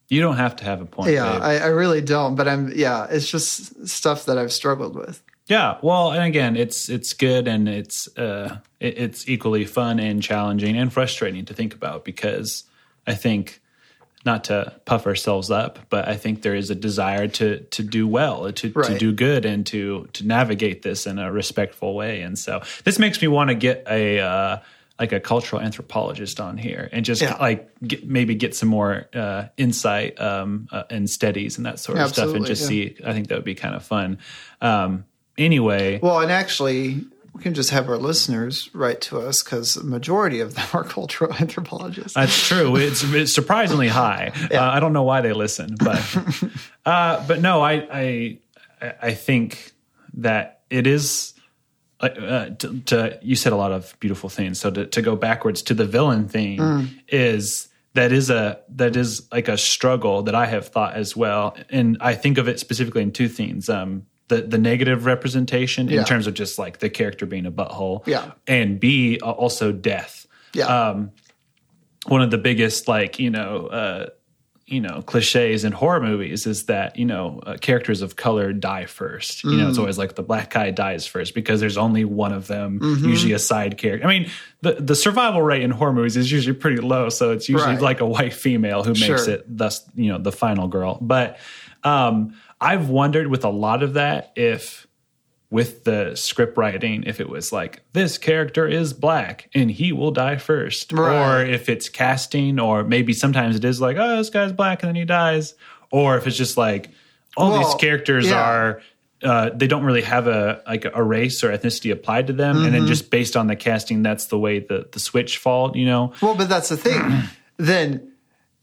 you don't have to have a point. yeah. I, I really don't. But I'm, yeah, it's just stuff that I've struggled with. Yeah, well, and again, it's it's good and it's uh, it, it's equally fun and challenging and frustrating to think about because I think not to puff ourselves up, but I think there is a desire to to do well, to to do good, and to to navigate this in a respectful way. And so this makes me want to get a uh, like a cultural anthropologist on here and just Yeah. like get, maybe get some more uh, insight um, uh, and studies and that sort of stuff and just yeah. see. I think that would be kind of fun. Um, anyway, Well, and actually, we can just have our listeners write to us because the majority of them are [laughs] cultural anthropologists. That's true. It's, it's surprisingly high. [laughs] Uh, I don't know why they listen, but [laughs] uh, but no, I I I think that it is. Uh, to, to you said a lot of beautiful things. So to, to go backwards to the villain thing is that is a that is like a struggle that I have thought as well, and I think of it specifically in two things. Um, the the negative representation in Yeah. terms of just like the character being a butthole, Yeah. and B also death yeah. um, one of the biggest like you know uh, you know cliches in horror movies is that you know uh, characters of color die first. You know, it's always like the black guy dies first because there's only one of them, usually a side character. I mean, the the survival rate in horror movies is usually pretty low, so it's usually Right. like a white female who makes Sure. it, thus you know the final girl. But um, I've wondered with a lot of that if with the script writing if it was like this character is black and he will die first Right. or if it's casting or maybe sometimes it is like oh this guy's black and then he dies or if it's just like all Well, these characters yeah. are uh, they don't really have a like a race or ethnicity applied to them Mm-hmm. and then just based on the casting that's the way the the switch fall you know Well, but that's the thing. [clears throat] then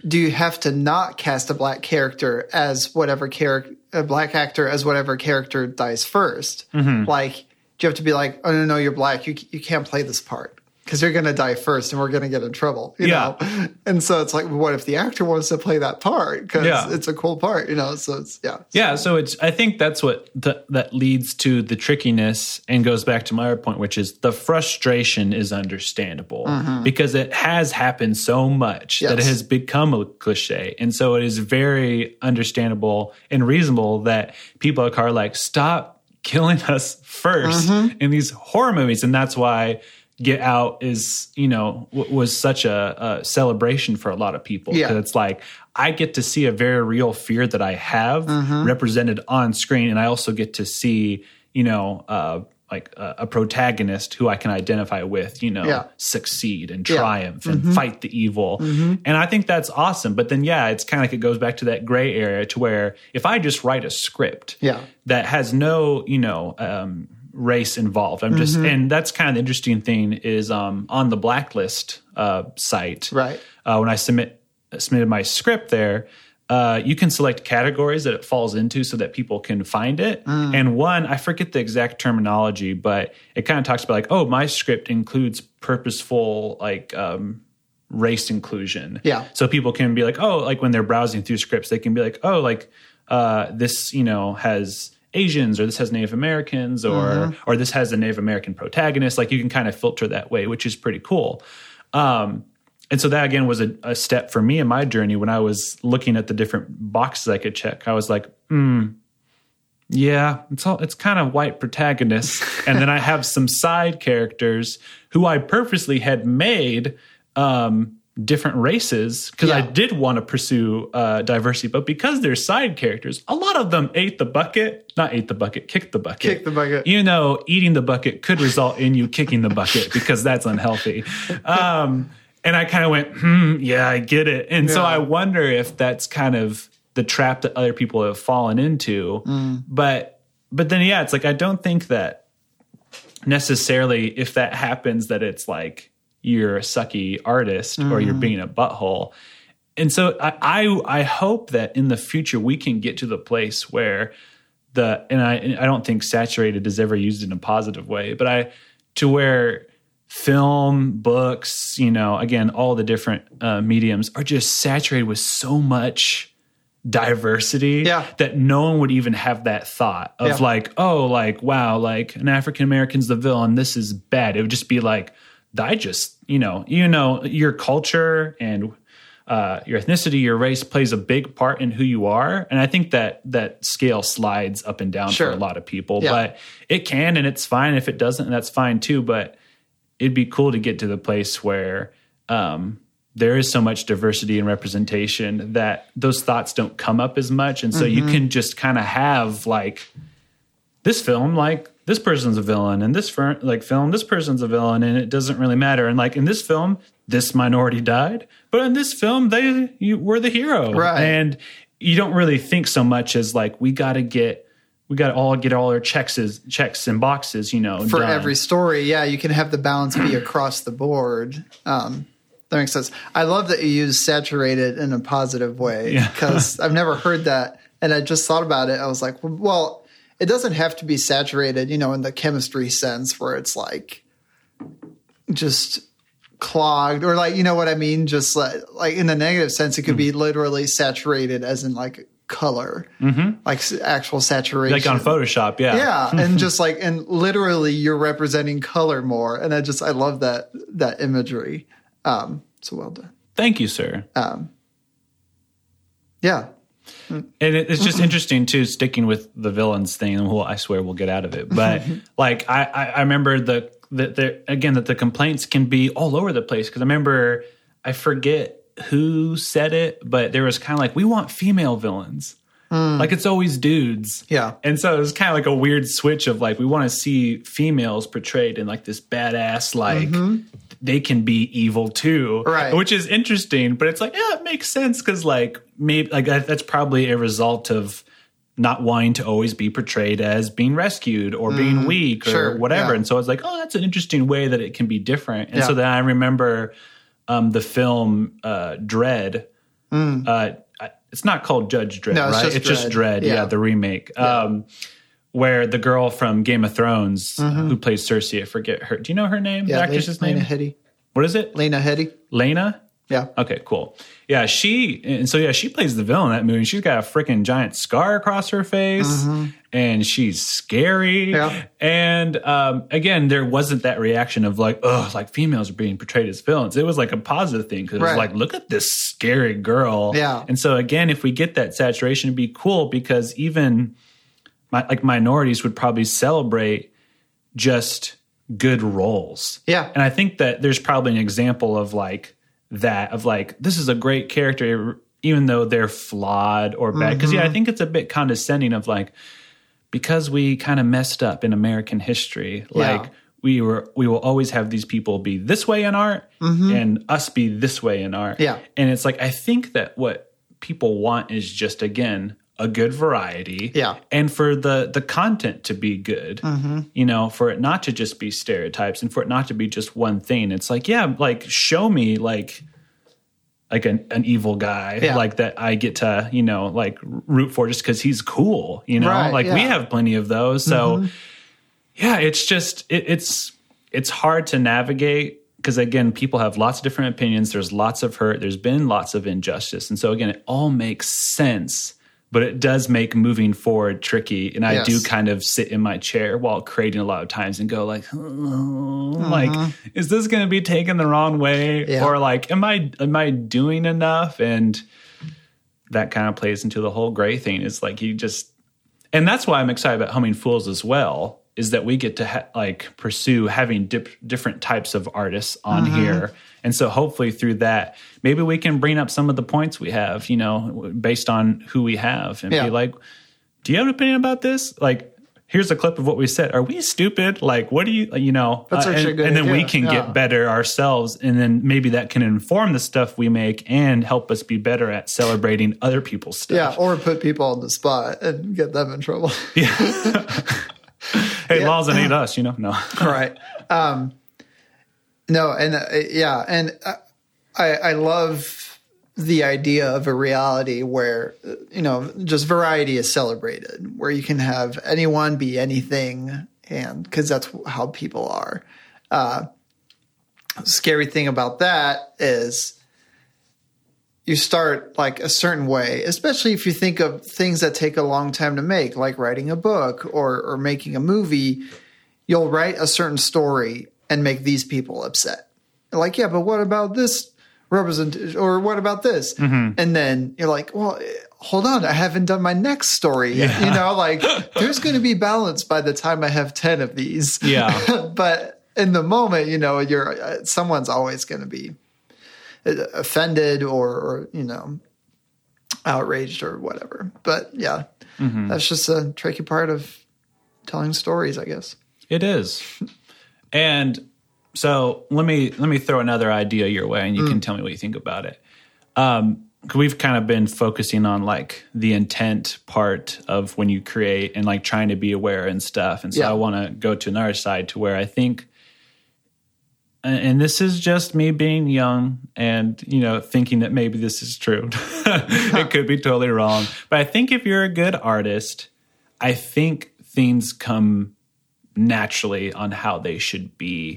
do you have to not cast a black character as whatever character, a black actor as whatever character dies 1st Mm-hmm. Like, do you have to be like, oh no, no, you're black. You you can't play this part because you're going to die first, and we're going to get in trouble. You Yeah. know. And so it's like, what if the actor wants to play that part because Yeah. it's a cool part? You know. So it's yeah. Yeah, so it's I think that's what th- that leads to the trickiness and goes back to my other point, which is the frustration is understandable mm-hmm. because it has happened so much that it has become a cliche, and so it is very understandable and reasonable that people are like stop killing [laughs] us 1st mm-hmm. in these horror movies, and that's why. Get Out is, you know, w- was such a, a celebration for a lot of people. Yeah. it's like I get to see a very real fear that I have Mm-hmm. represented on screen, and I also get to see, you know, uh, like a, a protagonist who I can identify with, you know, Yeah. Mm-hmm. succeed and triumph and fight the evil. And I think that's awesome. But then, yeah, it's kind of like it goes back to that gray area to where if I just write a script Yeah. that has no, you know, um, race involved, I'm just, Mm-hmm. and that's kind of the interesting thing is um, on the blacklist uh, site, Right. uh, when I submit submitted my script there, uh, you can select categories that it falls into so that people can find it. Mm. And one, I forget the exact terminology, but it kind of talks about like, oh, my script includes purposeful like um, race inclusion. Yeah. So people can be like, oh, like when they're browsing through scripts, they can be like, oh, like uh, this, you know, has Asians or this has Native Americans or Mm-hmm. or this has a Native American protagonist. Like you can kind of filter that way, which is pretty cool. Um, and so that again was a, a step for me in my journey when I was looking at the different boxes I could check. I was like, hmm, yeah, it's all it's kind of white protagonists, [laughs] and then I have some side characters who I purposely had made um, different races because I did want to pursue uh, diversity, but because they're side characters, a lot of them ate the bucket, not ate the bucket, kicked the bucket, Kick the bucket. You know, eating the bucket could result in you kicking the bucket because that's unhealthy. [laughs] Um, and I kind of went, hmm, yeah, I get it. And so I wonder if that's kind of the trap that other people have fallen into. Mm. But but then yeah, it's like I don't think that necessarily if that happens that it's like you're a sucky artist or you're being a butthole. And so I, I I hope that in the future we can get to the place where the and I and I don't think saturated is ever used in a positive way, but I to where film, books, you know, again, all the different uh, mediums are just saturated with so much diversity Yeah. that no one would even have that thought of Yeah. like, oh, like, wow, like an African American's the villain. This is bad. It would just be like, I just, you know, you know, your culture and uh, your ethnicity, your race plays a big part in who you are, and I think that that scale slides up and down Sure. for a lot of people. Yeah. But it can, and it's fine if it doesn't, and that's fine too. But it'd be cool to get to the place where um, there is so much diversity and representation that those thoughts don't come up as much, and so you Mm-hmm. can just kind of have like this film, like this person's a villain, and this fir- like film, this person's a villain, and it doesn't really matter. And like in this film, this minority died, but in this film, they you were the hero, Right. And you don't really think so much as like we got to get. We got to all get all our checks, checks and boxes, you know, for done. every story. Yeah, you can have the balance be [clears throat] across the board. Um, that makes sense. I love that you use saturated in a positive way Yeah. [laughs] because I've never heard that, and I just thought about it. I was like, well, it doesn't have to be saturated, you know, in the chemistry sense where it's like just clogged or like you know what I mean. Just like like in the negative sense, it could be literally saturated as in like color, mm-hmm. like actual saturation, like on Photoshop, yeah, yeah [laughs] and just like and literally you're representing color more and i just i love that that imagery. Um so well done. Thank you, sir. Um, yeah Mm. And it, it's just mm-hmm. interesting too, sticking with the villains thing. And we'll, I swear we'll get out of it. But [laughs] like I, I, I remember the that the again that the complaints can be all over the place because I remember I forget who said it, but there was kind of like we want female villains. Mm. Like it's always dudes. Yeah. And so it was kind of like a weird switch of like we want to see females portrayed in like this badass like mm-hmm. they can be evil too. Right. Which is interesting, but it's like, yeah, it makes sense because like maybe like that, that's probably a result of not wanting to always be portrayed as being rescued or being weak or Sure, whatever. yeah. And so it's like, oh, that's an interesting way that it can be different. And so Yeah. then I remember um, the film uh, Dredd. Uh, it's not called Judge Dredd, Mm. No, it's right? just it's just Dredd. Yeah, Yeah. the remake. Um, where the girl from Game of Thrones who plays Cersei, I forget her. Do you know her name? Mm-hmm. yeah the actress's lena name? Lena Headey What is it? lena headey Lena? Yeah Okay, cool. Yeah, she and so yeah, she plays the villain in that movie. She's got a freaking giant scar across her face, and she's scary. Yeah. And um, again, there wasn't that reaction of like, oh, like females are being portrayed as villains. It was like a positive thing because it was Right. like, look at this scary girl. Yeah. And so again, if we get that saturation, it'd be cool because even my, like minorities would probably celebrate just good roles. Yeah. And I think that there's probably an example of like that of like this is a great character even though they're flawed or bad because yeah Mm-hmm. I think it's a bit condescending of like because we kind of messed up in American history like we were we will always have these people be this way in art and us be this way in art Mm-hmm. Yeah. and it's like I think that what people want is just again a good variety Yeah. and for the the content to be good Mm-hmm. you know for it not to just be stereotypes and for it not to be just one thing it's like yeah like show me like like an, an evil guy Yeah. like that i get to you know like root for just because he's cool you know Right, like we yeah. Mm-hmm. have plenty of those so yeah it's just it, it's it's hard to navigate because again people have lots of different opinions there's lots of hurt there's been lots of injustice and so again it all makes sense but it does make moving forward tricky and i Yes. do kind of sit in my chair while creating a lot of times and go like oh, like is this going to be taken the wrong way. Yeah. or like am i am i doing enough and that kind of plays into the whole gray thing It's like you just and that's why I'm excited about Humming Fools as well. Is that we get to ha- like pursue having dip- different types of artists on Mm-hmm. here, and so hopefully through that, maybe we can bring up some of the points we have, you know, based on who we have, and Yeah. be like, "Do you have an opinion about this?" Like, here's a clip of what we said. Are we stupid? Like, what do you, you know? That's uh, and, good and then we can Yeah. get better ourselves, and then maybe that can inform the stuff we make and help us be better at celebrating other people's stuff. yeah or put people on the spot and get them in trouble yeah. [laughs] Hey, laws ain't us, you know? No. right um no and uh, yeah and uh, i i love the idea of a reality where you know just variety is celebrated where you can have anyone be anything and because that's how people are uh scary thing about that is you start like a certain way, especially if you think of things that take a long time to make, like writing a book or or making a movie. You'll write a certain story and make these people upset. Like, yeah, but what about this representation, or what about this? And then you're like, well, hold on, I haven't done my next story yet. You know, [laughs] like there's going to be balance by the time I have ten of these. Yeah. [laughs] but in the moment, you know, you're uh, someone's always going to be uh, offended or, or you know outraged or whatever. But yeah, Mm-hmm. that's just a tricky part of telling stories, I guess. It is. [laughs] And so let me let me throw another idea your way, and you can tell me what you think about it. Um, we've kind of been focusing on like the intent part of when you create and like trying to be aware and stuff. And so Yeah. I want to go to another side to where I think, and this is just me being young and you know thinking that maybe this is true. [laughs] [laughs] it could be totally wrong, but I think if you're a good artist, I think things come naturally on how they should be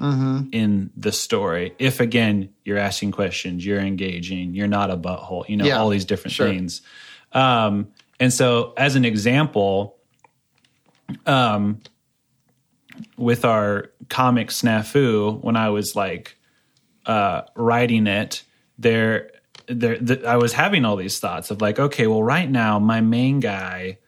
in the story. If again, you're asking questions, you're engaging, you're not a butthole, you know, Yeah, all these different sure. things. Um, and so as an example, um, with our comic snafu, when I was like uh, writing it, there, there, th- I was having all these thoughts of like, okay, well, right now my main guy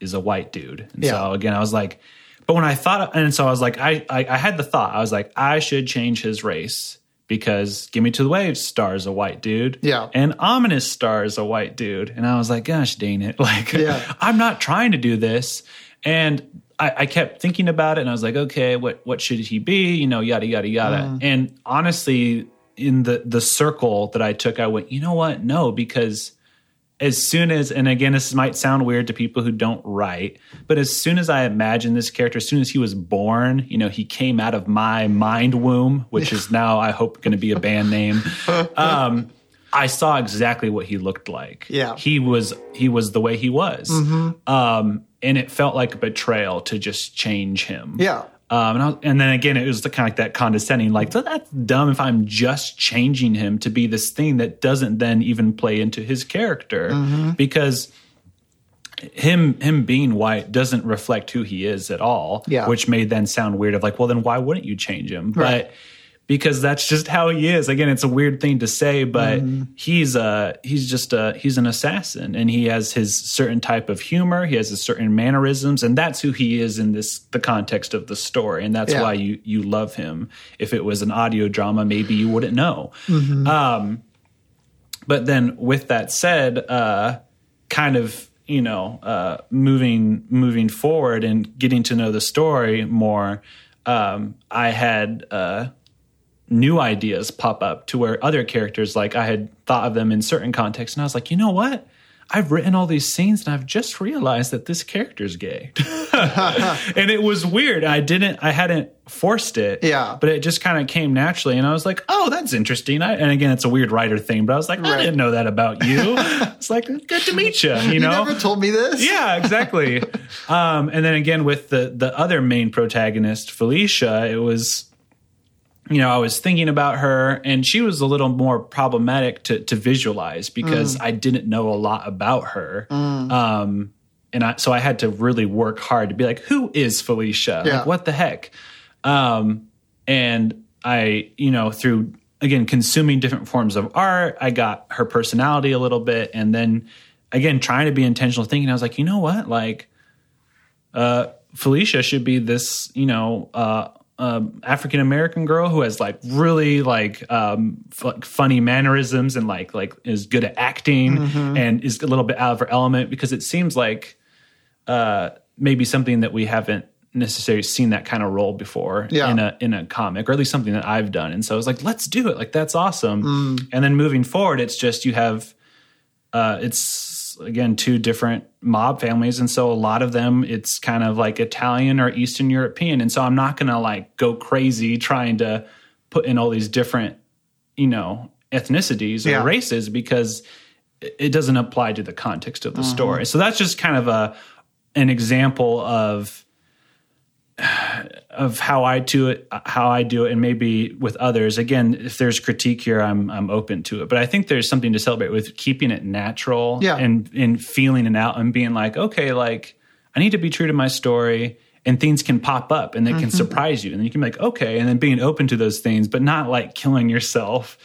is a white dude, and Yeah. so again, I was like, but when I thought, and so I was like, I, I, I had the thought, I was like, I should change his race because Give Me to the Waves stars a white dude, Yeah. and Ominous stars a white dude, and I was like, gosh dang it, [laughs] like, Yeah. I'm not trying to do this, and I, I kept thinking about it, and I was like, okay, what what should he be? You know, yada yada yada. Mm. And honestly, in the the circle that I took, I went, you know what? No, because as soon as, and again, this might sound weird to people who don't write, but as soon as I imagine this character, as soon as he was born, you know, he came out of my mind womb, which is now, I hope, going to be a band name. [laughs] Um, I saw exactly what he looked like. Yeah. he was he was the way he was, um, and it felt like a betrayal to just change him. Yeah. Um, and, was, and then again, it was the kind of like that condescending, like "So that's dumb. If I'm just changing him to be this thing that doesn't then even play into his character, Mm-hmm. because him him being white doesn't reflect who he is at all. Yeah. which may then sound weird. Of like, well, then why wouldn't you change him? Right. But because that's just how he is. Again, it's a weird thing to say, but Mm-hmm. he's a he's just a he's an assassin, and he has his certain type of humor. He has his certain mannerisms, and that's who he is in this the context of the story, and that's Yeah. why you you love him. If it was an audio drama, maybe you wouldn't know. Mm-hmm. Um, but then, with that said, uh, kind of you know uh, moving moving forward and getting to know the story more, um, I had. Uh, new ideas pop up to where other characters like I had thought of them in certain contexts and I was like, you know what? I've written all these scenes and I've just realized that this character's gay. [laughs] and it was weird. I didn't I hadn't forced it. Yeah. But it just kind of came naturally and I was like, oh, that's interesting. I, and again, it's a weird writer thing, but I was like, I didn't know that about you. [laughs] it's like good to meet you, you You know? never told me this. yeah, exactly. [laughs] um, and then again with the the other main protagonist, Felicia, it was you know, I was thinking about her and she was a little more problematic to to visualize because I didn't know a lot about her. Um and I so I had to really work hard to be like, who is Felicia? Yeah. Like what the heck? Um and I, you know, through again consuming different forms of art, I got her personality a little bit and then again trying to be intentional thinking, I was like, you know what? Like uh, Felicia should be this, you know, uh, um, African American girl who has like really like um, f- funny mannerisms and like like is good at acting and is a little bit out of her element because it seems like uh, maybe something that we haven't necessarily seen that kind of role before Yeah. in a in a comic or at least something that I've done. And so I was like let's do it. Like that's awesome. And then moving forward it's just you have uh, it's again two different mob families. And so a lot of them it's kind of like italian or eastern european. And so i'm not gonna like go crazy trying to put in all these different you know ethnicities or Yeah. races because it it doesn't apply to the context of the mm-hmm. story. So that's just kind of a an example of of how I do it, how I do it, and maybe with others. Again, if there's critique here, I'm I'm open to it. But I think there's something to celebrate with keeping it natural Yeah. and and feeling it out and being like, okay, like I need to be true to my story. And things can pop up and they can mm-hmm. surprise you. And then you can be like, okay, and then being open to those things, but not like killing yourself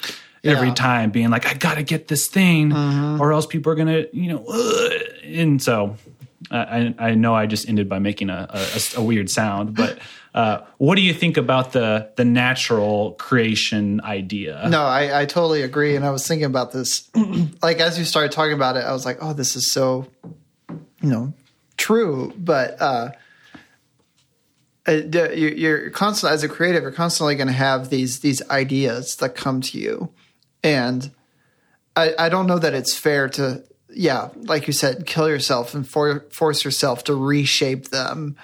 every time, being like, I gotta get this thing, mm-hmm. or else people are gonna, you know, "Ugh." and so I, I know I just ended by making a, a, a weird sound, but [laughs] uh, what do you think about the the natural creation idea? No, I, I totally agree. And I was thinking about this, [clears throat] like as you started talking about it, I was like, oh, this is so, you know, true. But uh, uh, you- you're constantly as a creative you're constantly going to have these these ideas that come to you and I, I don't know that it's fair to yeah like you said kill yourself and for, force yourself to reshape them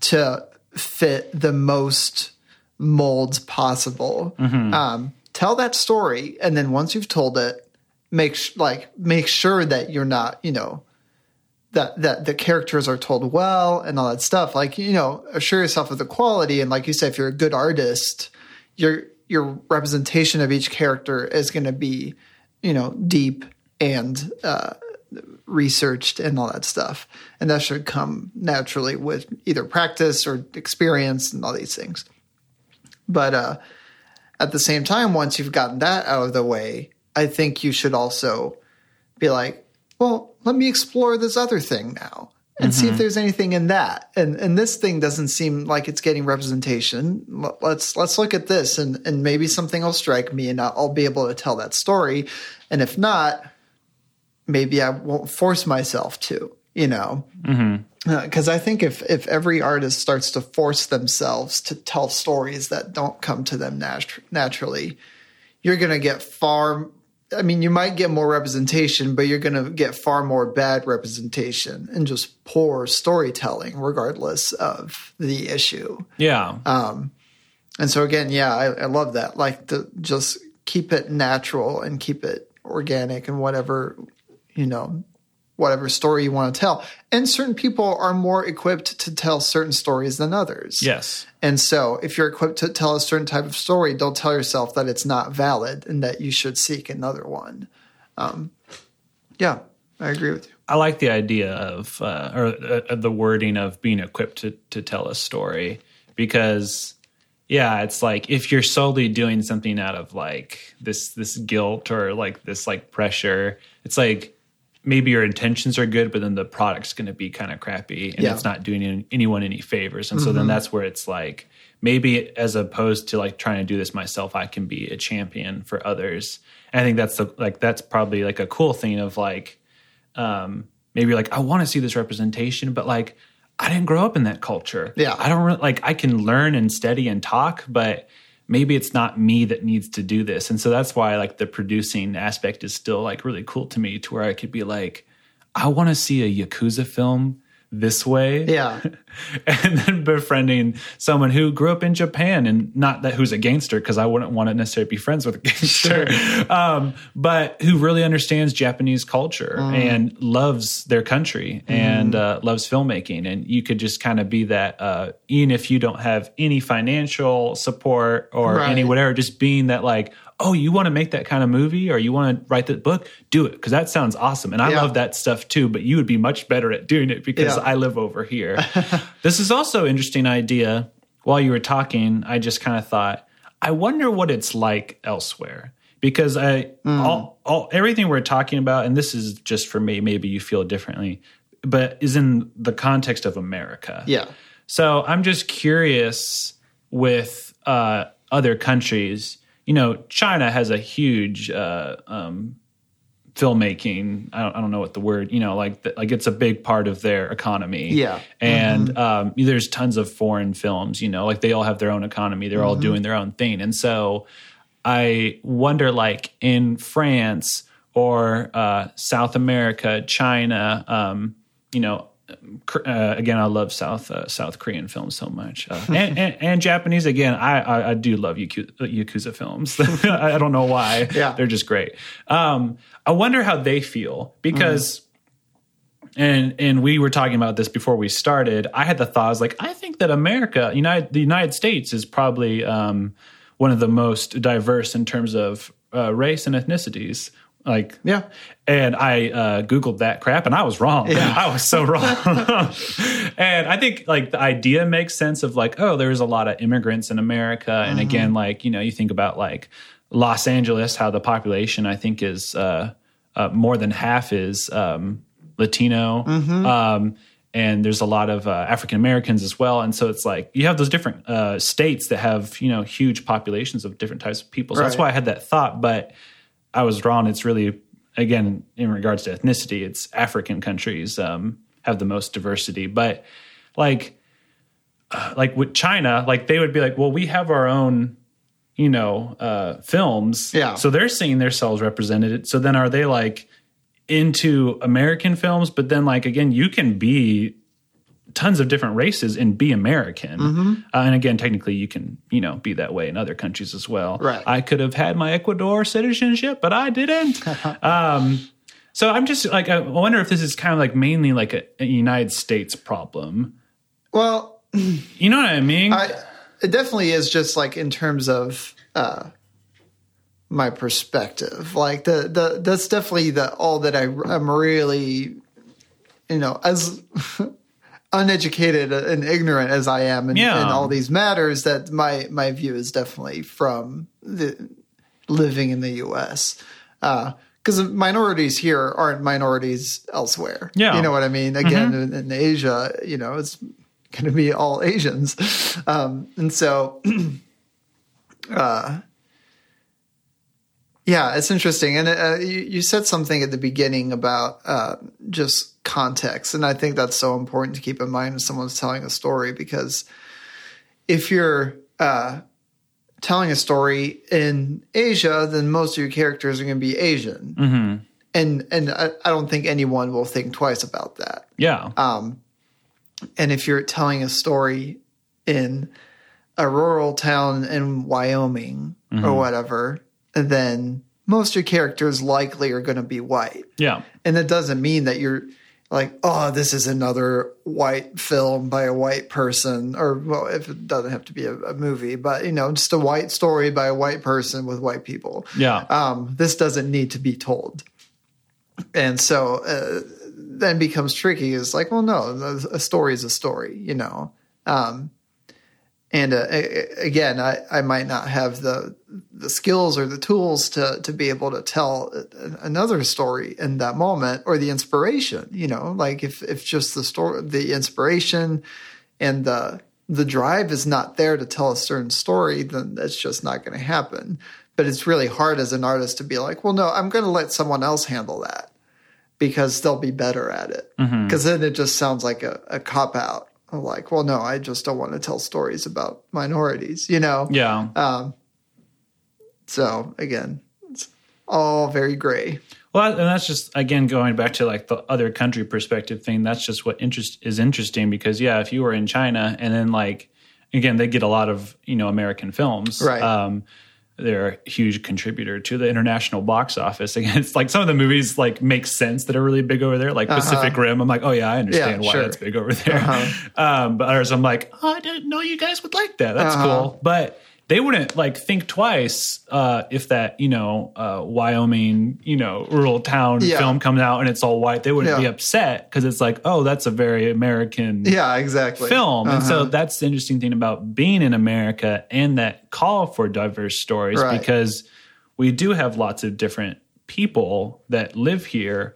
to fit the most molds possible um, tell that story and then once you've told it make sh- like make sure that you're not you know that that the characters are told well and all that stuff. Like you know, assure yourself of the quality. And like you said, if you're a good artist, your your representation of each character is going to be you know deep and uh, researched and all that stuff. And that should come naturally with either practice or experience and all these things. But uh, at the same time, once you've gotten that out of the way, I think you should also be like, well, let me explore this other thing now and see if there's anything in that. And and this thing doesn't seem like it's getting representation. Let's let's look at this and and maybe something will strike me and I'll, I'll be able to tell that story. And if not, maybe I won't force myself to. You know, because I think if if every artist starts to force themselves to tell stories that don't come to them nat- naturally, you're going to get far I mean, you might get more representation, but you're going to get far more bad representation and just poor storytelling, regardless of the issue. Yeah. Um And so, again, yeah, I, I love that. Like, to just keep it natural and keep it organic and whatever, you know, whatever story you want to tell. And certain people are more equipped to tell certain stories than others. yes. And so, if you're equipped to tell a certain type of story, don't tell yourself that it's not valid and that you should seek another one. Um, yeah, I agree with you. I like the idea of uh, or uh, the wording of being equipped to to tell a story because yeah, it's like if you're solely doing something out of like this this guilt or like this like pressure, it's like maybe your intentions are good, but then the product's going to be kind of crappy and Yeah. it's not doing anyone any favors. And so then that's where it's like maybe as opposed to like trying to do this myself, I can be a champion for others. And I think that's the, like that's probably like a cool thing of like um, maybe like I want to see this representation, but like I didn't grow up in that culture. Yeah. I don't really, like I can learn and study and talk, but maybe it's not me that needs to do this. And so that's why like the producing aspect is still like really cool to me to where I could be like, I want to see a Yakuza film this way. Yeah. [laughs] and then befriending someone who grew up in Japan and not that who's a gangster because I wouldn't want to necessarily be friends with a [laughs] gangster, um, but who really understands Japanese culture and loves their country and uh, loves filmmaking. And you could just kind of be that, uh, even if you don't have any financial support or Right. any whatever, just being that like, oh, you want to make that kind of movie or you want to write that book, do it because that sounds awesome. And I Yeah. love that stuff too. But you would be much better at doing it because Yeah. I live over here. [laughs] this is also an interesting idea. While you were talking, I just kind of thought, I wonder what it's like elsewhere. Because I all, all everything we're talking about, and this is just for me, maybe you feel differently, but is in the context of America. Yeah. So I'm just curious with uh, other countries. You know, China has a huge uh, um, filmmaking. I don't, I don't know what the word. You know, like the, like it's a big part of their economy. Yeah. and um, there's tons of foreign films. You know, like they all have their own economy. They're all doing their own thing, and so I wonder, like in France or uh, South America, China, um, you know, uh, again, I love South uh, South Korean films so much, uh, and, [laughs] and, and Japanese. Again, I I, I do love Yakuza, Yakuza films. [laughs] I don't know why. Yeah. they're just great. Um, I wonder how they feel because and and we were talking about this before we started. I had the thought I was like, I think that America, United the United States, is probably um, one of the most diverse in terms of uh, race and ethnicities. Like, Yeah. and I uh, googled that crap, and I was wrong. Yeah. [laughs] I was so wrong. [laughs] and I think like the idea makes sense of like, oh, there's a lot of immigrants in America, and again, like you know, you think about like Los Angeles, how the population I think is uh, uh, more than half is um, Latino. Um, and there's a lot of uh, African Americans as well, and so it's like you have those different uh, states that have you know huge populations of different types of people. So that's why I had that thought, but I was wrong. It's really again in regards to ethnicity, it's African countries um, have the most diversity, but like uh, like with China, like they would be like, well, we have our own, you know, uh, films. Yeah. So they're seeing themselves represented. So then are they like into American films? But then like again, you can be tons of different races and be American. Mm-hmm. Uh, and again, technically, you can you know be that way in other countries as well. Right. I could have had my Ecuador citizenship, but I didn't. [laughs] um, so I'm just like I wonder if this is kind of like mainly like a, a United States problem. Well, You know what I mean? I, it definitely is just like in terms of uh, my perspective. Like the the that's definitely the all that I am really, you know, as [laughs] uneducated and ignorant as I am in, Yeah. in all these matters. That my my view is definitely from the living in the U.S. Because minorities here aren't minorities elsewhere. Yeah. you know what I mean. Again, in, in Asia, you know, it's going to be all Asians, [laughs] um, and so, [clears throat] uh, yeah, it's interesting. And uh, you, you said something at the beginning about uh, just context, and I think that's so important to keep in mind when someone's telling a story because if you're uh, telling a story in Asia, then most of your characters are going to be Asian. And and I, I don't think anyone will think twice about that. yeah. Um, and if you're telling a story in a rural town in Wyoming or whatever, then most of your characters likely are going to be white. yeah. And that doesn't mean that you're like, oh, this is another white film by a white person, or well, if it doesn't have to be a, a movie, but you know, just a white story by a white person with white people Yeah. um, this doesn't need to be told. And so uh, then becomes tricky. Is like, well, no, a story is a story, you know. Um, and uh, again, I, I might not have the the skills or the tools to to be able to tell another story in that moment or the inspiration. You know, like if if just the story, the inspiration, and the the drive is not there to tell a certain story, then that's just not going to happen. But it's really hard as an artist to be like, well, no, I'm going to let someone else handle that because they'll be better at it. Because then it just sounds like a, a cop out. Like, well, no, I just don't want to tell stories about minorities, you know? Yeah. Um, So again, it's all very gray. Well, and that's just again going back to like the other country perspective thing. That's just what interest is interesting because yeah, if you were in China and then like again they get a lot of you know American films, Right. Um, they're a huge contributor to the international box office. [laughs] Again, it's like some of the movies like make sense that are really big over there, like Pacific Rim. I'm like, oh yeah, I understand Uh-huh. Yeah, why sure. that's big over there. [laughs] Um, but others, I'm like, oh, I didn't know you guys would like that. That's Uh-huh. cool. But they wouldn't like think twice uh, if that you know uh, Wyoming you know rural town Yeah. film comes out and it's all white. They wouldn't Yeah. be upset because it's like oh that's a very American Yeah, exactly. film, and Uh-huh. so that's the interesting thing about being in America and that call for diverse stories Right. because we do have lots of different people that live here.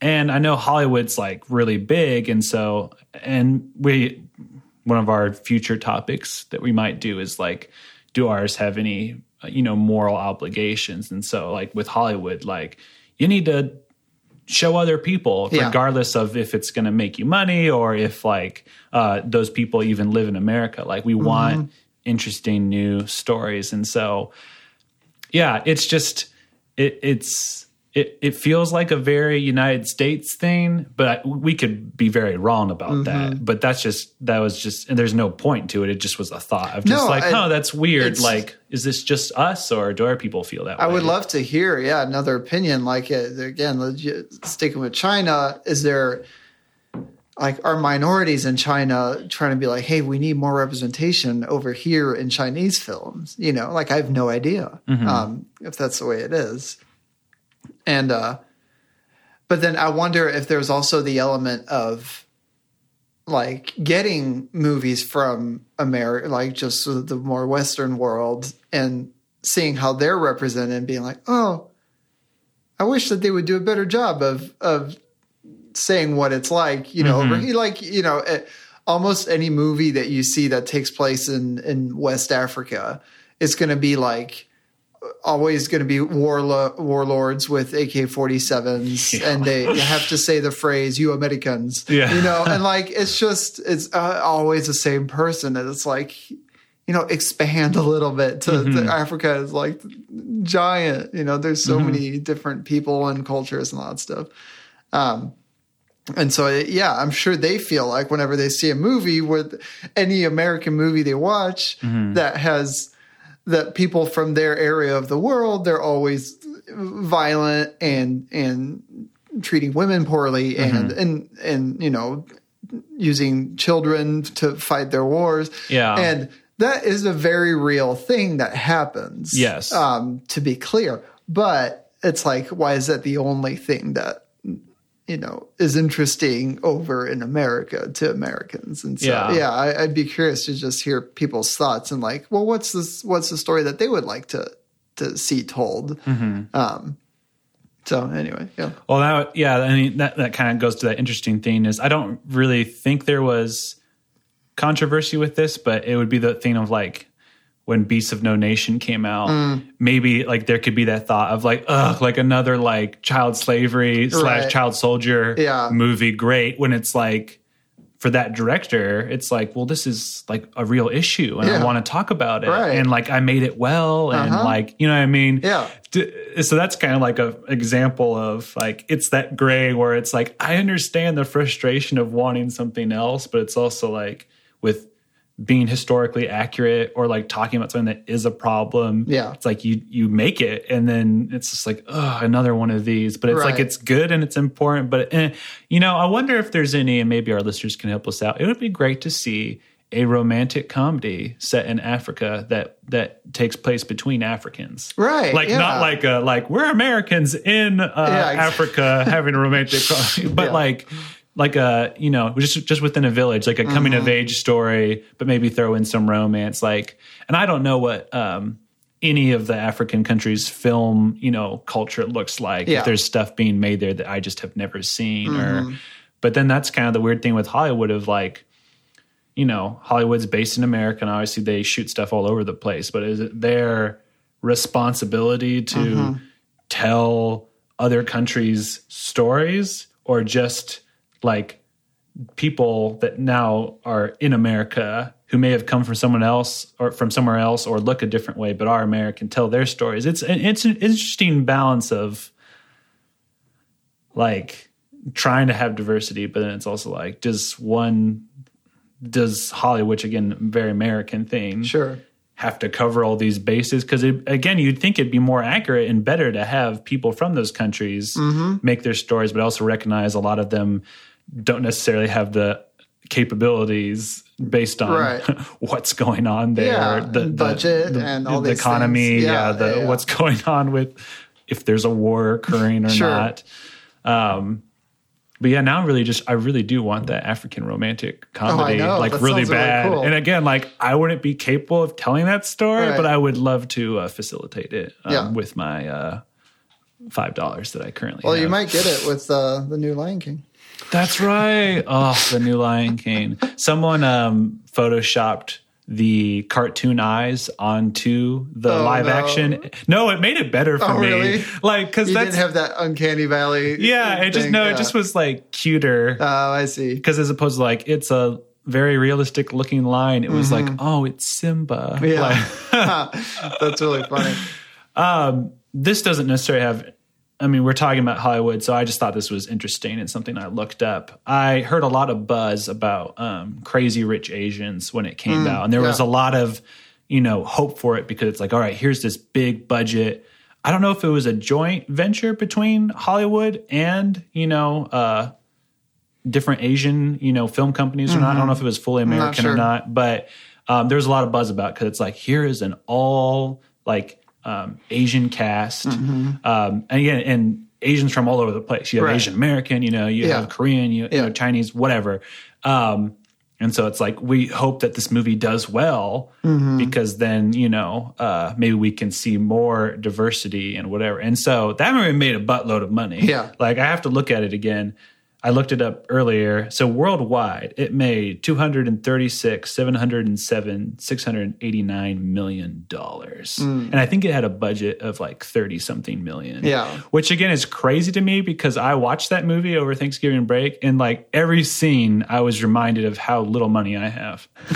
And I know Hollywood's like really big. And so, and we, one of our future topics that we might do is like, do ours have any, uh, you know, moral obligations? And so, like with Hollywood, like you need to show other people, Yeah. regardless of if it's going to make you money or if like uh, those people even live in America. Like we want interesting new stories, and so yeah, it's just it it's it it feels like a very United States thing, but we could be very wrong about Mm-hmm. that. But that's just that was just and there's no point to it. It just was a thought of just No, like, I- oh, that's weird. Like, is this just us or do our people feel that way? I way? would love to hear, yeah, another opinion. Like uh, again, legit, sticking with China, is there like are minorities in China trying to be like, hey, we need more representation over here in Chinese films? You know, like I have no idea um, if that's the way it is. And uh, but then I wonder if there's also the element of like getting movies from America, like just the more Western world, and seeing how they're represented, and being like, oh, I wish that they would do a better job of of saying what it's like, you know, here, like you know, eh, almost any movie that you see that takes place in in West Africa, it's going to be like always going to be warlo- warlords with AK-47s [laughs] and they have to say the phrase you Americans. Yeah. you know and [laughs] like it's just it's uh, always the same person and it's like you know expand a little bit to, to Africa is like giant you know there's so many different people and cultures and all that stuff. Um and so, yeah, I'm sure they feel like whenever they see a movie with any American movie they watch that has that people from their area of the world, they're always violent and and treating women poorly and and and you know using children to fight their wars. Yeah. and that is a very real thing that happens. Yes. um, to be clear, but it's like, why is that the only thing that you know is interesting over in America to Americans. And so Yeah. yeah, I, I'd be curious to just hear people's thoughts and like, well, what's this? What's the story that they would like to to see told? Um, so anyway, yeah, Well, that yeah, I mean that that kind of goes to that interesting thing is I don't really think there was controversy with this, but it would be the thing of like when Beasts of No Nation came out, Mm. maybe like there could be that thought of like, ugh, like another like child slavery slash child soldier Yeah. movie. Great when it's like for that director, it's like, well, this is like a real issue, and I want to talk about it, Right. and like I made it well, and Uh-huh. like you know what I mean, Yeah. So that's kind of like a example of like it's that gray where it's like I understand the frustration of wanting something else, but it's also like with being historically accurate or like talking about something that is a problem. Yeah. it's like you you make it and then it's just like oh another one of these, but it's like it's good and it's important. But eh, you know, I wonder if there's any, and maybe our listeners can help us out. It would be great to see a romantic comedy set in Africa that that takes place between Africans right, like yeah. not like a like we're Americans in uh, Yeah, Africa having a romantic, [laughs] comedy, but Yeah. like like a you know just just within a village, like a coming Mm-hmm. of age story, but maybe throw in some romance. Like, and I don't know what um, any of the African countries' film you know culture looks like. Yeah. If there's stuff being made there that I just have never seen, Mm-hmm. or but then that's kind of the weird thing with Hollywood of like you know, Hollywood's based in America, and obviously they shoot stuff all over the place. But is it their responsibility to Mm-hmm. tell other countries' stories, or just like people that now are in America who may have come from someone else or from somewhere else or look a different way, but are American, tell their stories? It's it's an interesting balance of like trying to have diversity, but then it's also like does one does Hollywood, which again, very American thing, sure, have to cover all these bases? Because again, you'd think it'd be more accurate and better to have people from those countries Mm-hmm. make their stories, but also recognize a lot of them don't necessarily have the capabilities based on Right. [laughs] what's going on there, Yeah, and budget and all the economy, yeah, Yeah, the yeah. what's [laughs] going on with if there's a war occurring or Sure. not. Um, but yeah, now I'm really just I really do want that African romantic comedy, Oh, like That really sounds really bad. cool. And again, like I wouldn't be capable of telling that story, Right. but I would love to uh, facilitate it um, Yeah. with my uh, five dollars that I currently. Have. Well, have. you might get it with uh, the new Lion King. That's right. Oh, the new Lion King. Someone um, photoshopped the cartoon eyes onto the Oh, live no. action. No, it made it better for Oh, me. really? Like because You didn't have that uncanny valley. yeah. It just no. yeah. It just was like cuter Oh, I see. because as opposed to like it's a very realistic looking line. It was like oh, it's Simba. Mm-hmm. Yeah. Like, [laughs] That's really funny. [laughs] um, this doesn't necessarily have. I mean, we're talking about Hollywood, so I just thought this was interesting and something I looked up. I heard a lot of buzz about um, Crazy Rich Asians when it came out, and there was a lot of you know hope for it because it's like, all right, here's this big budget. I don't know if it was a joint venture between Hollywood and you know uh, different Asian you know film companies or not. I don't know if it was fully American sure. or not, but um, there's a lot of buzz about because it's like here is an all like um, Asian cast, um, and again, and Asians from all over the place. You have Right. Asian American, you know, you Yeah. have Korean, you, you know, Chinese, whatever. Um, and so it's like we hope that this movie does well Mm-hmm. because then you know uh, maybe we can see more diversity and whatever. And so that movie made a buttload of money. Yeah. like I have to look at it again. I looked it up earlier. So worldwide, it made 236, 707, 689 million dollars. Hmm. And I think it had a budget of like 30 something million. Yeah. Which again is crazy to me because I watched that movie over Thanksgiving break and like every scene I was reminded of how little money I have. [laughs]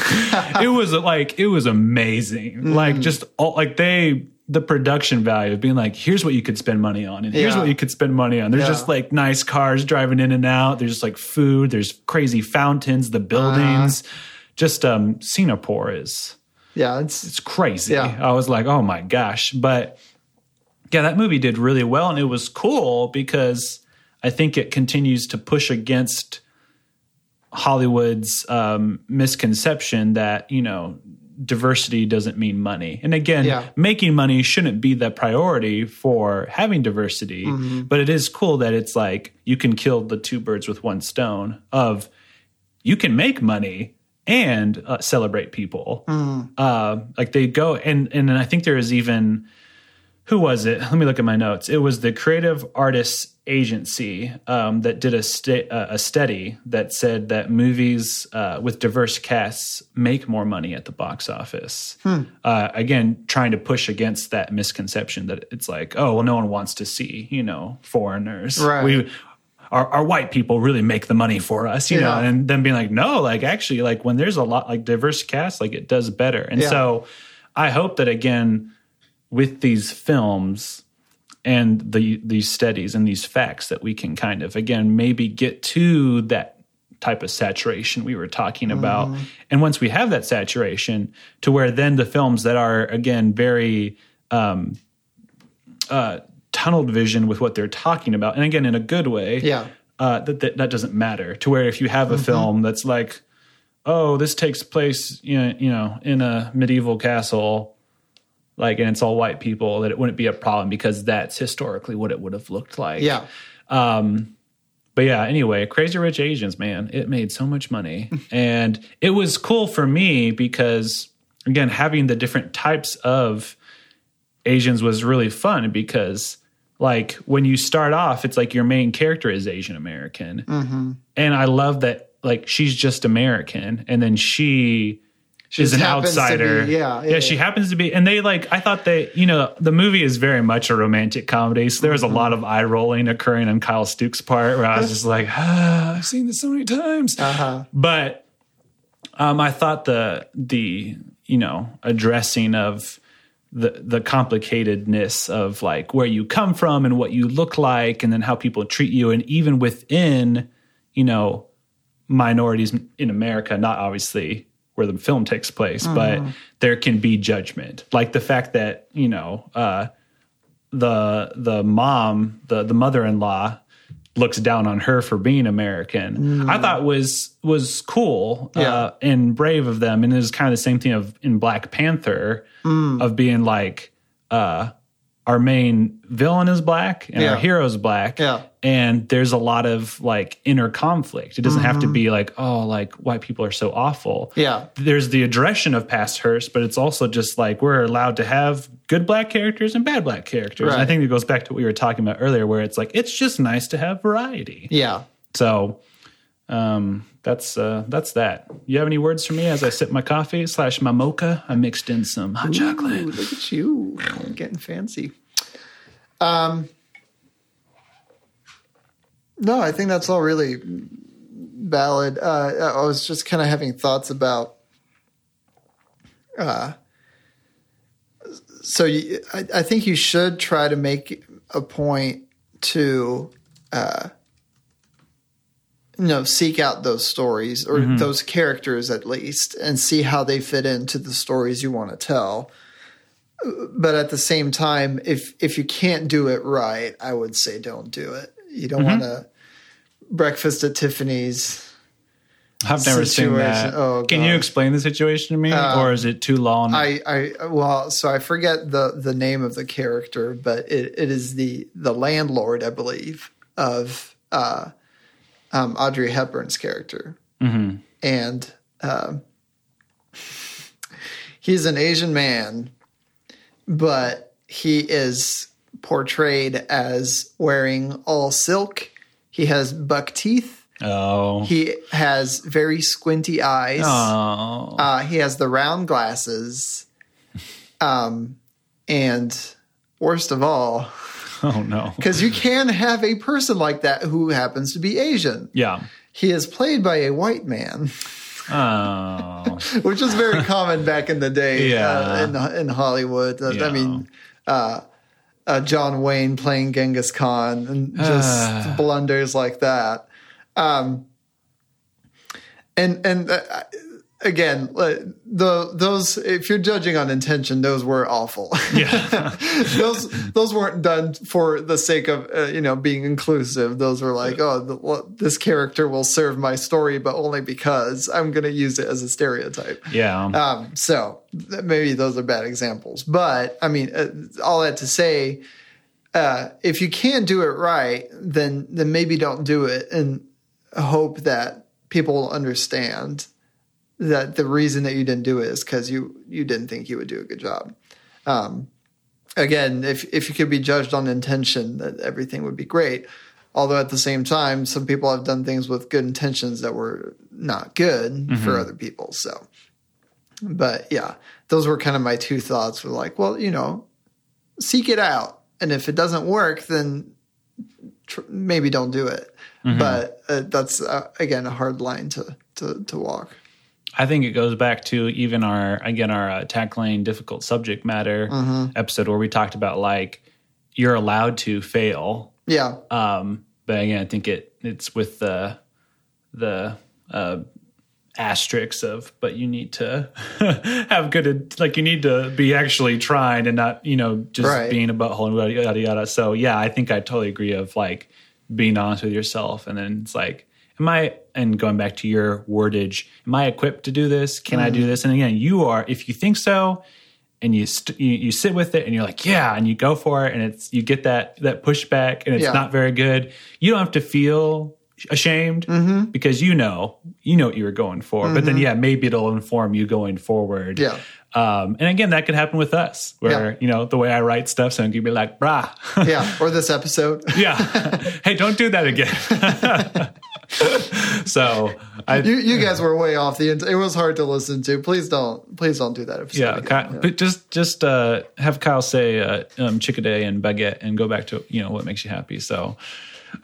it was like it was amazing. Like hmm. just all like they the production value of being like, here's what you could spend money on, and here's Yeah. what you could spend money on. There's Yeah. just like nice cars driving in and out. There's just like food. There's crazy fountains. The buildings. Uh-huh. Just um, Singapore is Yeah, it's it's crazy. Yeah. I was like, oh my gosh. But yeah, that movie did really well. And it was cool because I think it continues to push against Hollywood's um, misconception that, you know, diversity doesn't mean money. And again, Yeah. making money shouldn't be the priority for having diversity, Mm-hmm. but it is cool that it's like you can kill the two birds with one stone of you can make money and uh, celebrate people. Uh, like they go and and then I think there is even who was it? Let me look at my notes. It was the Creative Artists Agency um, that did a, sta- uh, a study that said that movies uh, with diverse casts make more money at the box office. Uh, again, trying to push against that misconception that it's like, oh, well, no one wants to see, you know, foreigners. Right. We, our, our white people really make the money for us, you know, and then being like, no, like actually, like when there's a lot like diverse cast, like it does better. And Yeah. so I hope that again, with these films and the these studies and these facts that we can kind of again maybe get to that type of saturation we were talking about and once we have that saturation to where then the films that are again very um uh tunneled vision with what they're talking about and again in a good way yeah. uh, that, that that doesn't matter. To where if you have a film that's like, oh, this takes place, you know, you know, in a medieval castle, like, and it's all white people, that it wouldn't be a problem because that's historically what it would have looked like. Yeah. um But yeah, anyway, Crazy Rich Asians, man, it made so much money. [laughs] and it was cool for me because, again, having the different types of Asians was really fun because, like, when you start off, it's like your main character is Asian American. And I love that, like, she's just American. And then she. Is an outsider. be- yeah, yeah, yeah, she happens to be, and they like. I thought they, you know, the movie is very much a romantic comedy. So there was Mm-hmm. a lot of eye rolling occurring on Kyle Stuke's part, where I was [laughs] just like, ah, I've seen this so many times. Uh-huh. But um, I thought the the you know addressing of the the complicatedness of like where you come from and what you look like, and then how people treat you, and even within you know minorities in America, not obviously where the film takes place, but there can be judgment, like the fact that you know. Uh, the the mom, the the mother in law, looks down on her for being American. I thought was was cool Yeah. uh, and brave of them, and it was kind of the same thing of in Black Panther of being like uh, our main villain is black and Yeah. our hero is black. Yeah. And there's a lot of like inner conflict. It doesn't have to be like, oh, like white people are so awful Yeah. there's the aggression of past hurts, but it's also just like we're allowed to have good black characters and bad black characters. And I think it goes back to what we were talking about earlier, where it's like it's just nice to have variety. Yeah. So um, that's uh, that's that. You have any words for me as I sip my coffee slash my mocha? I mixed in some hot chocolate. Look at you getting fancy. Um, no, I think that's all really valid. Uh, I was just kind of having thoughts about. Uh, so you, I, I think you should try to make a point to, uh, you know, seek out those stories or mm-hmm. those characters at least, and see how they fit into the stories you want to tell but at the same time, if if you can't do it right, I would say don't do it. You don't mm-hmm. want to breakfast at Tiffany's. I've never seen that. Oh, Can you explain the situation to me, uh, or is it too long? I, I well, so I forget the the name of the character, but it, it is the the landlord, I believe, of uh, um, Audrey Hepburn's character, and um, he's an Asian man, but he is portrayed as wearing all silk He has buck teeth. Oh. He has very squinty eyes. oh. Uh, he has the round glasses. Um, and worst of all, [laughs] [laughs] oh no. because you can have a person like that who happens to be Asian. Yeah. He is played by a white man, Oh. [laughs] which is very common back in the day Yeah. uh, in in Hollywood. Uh, Yeah. I mean, uh, uh, John Wayne playing Genghis Khan and [sighs] just blunders like that. Um, and and uh, again, the those if you're judging on intention, those were awful. Yeah. [laughs] those those weren't done for the sake of uh, you know being inclusive. Those were like, oh, the, well, this character will serve my story, but only because I'm going to use it as a stereotype. Yeah. Um, so th- maybe those are bad examples, but I mean, uh, all that to say, uh, if you can't do it right, then then maybe don't do it, and hope that people will understand that the reason that you didn't do it is because you you didn't think you would do a good job. Um, again, if if you could be judged on intention, that everything would be great. Although at the same time, some people have done things with good intentions that were not good for other people. So, but yeah, those were kind of my two thoughts. Were like, well, you know, seek it out, and if it doesn't work, then tr- maybe don't do it. But uh, that's uh, again a hard line to to to walk. I think it goes back to even our again our uh, tackling difficult subject matter Mm-hmm. episode where we talked about like you're allowed to fail. Yeah, Um, but again, I think it it's with the the uh, asterisks of, but you need to [laughs] have good like you need to be actually trying and not you know just Right. being a butthole and yada yada yada. So yeah, I think I totally agree of like being honest with yourself, and then it's like. Am I and going back to your wordage? Am I equipped to do this? Can I do this? And again, you are. If you think so, and you, st- you you sit with it and you're like yeah and you go for it and it's you get that that pushback and it's Yeah. not very good you don't have to feel ashamed Mm-hmm. because you know you know what you were going for but then yeah maybe it'll inform you going forward Yeah. um, and again that could happen with us where Yeah. you know the way I write stuff so you'd be like brah yeah. Or this episode. [laughs] yeah hey don't do that again [laughs] [laughs] so I You, you guys were way off the. end. it was hard to listen to. Please don't. Please don't do that. Yeah, again. Ky- but just just uh, have Kyle say uh, um, chickaday and baguette, and go back to you know what makes you happy. So,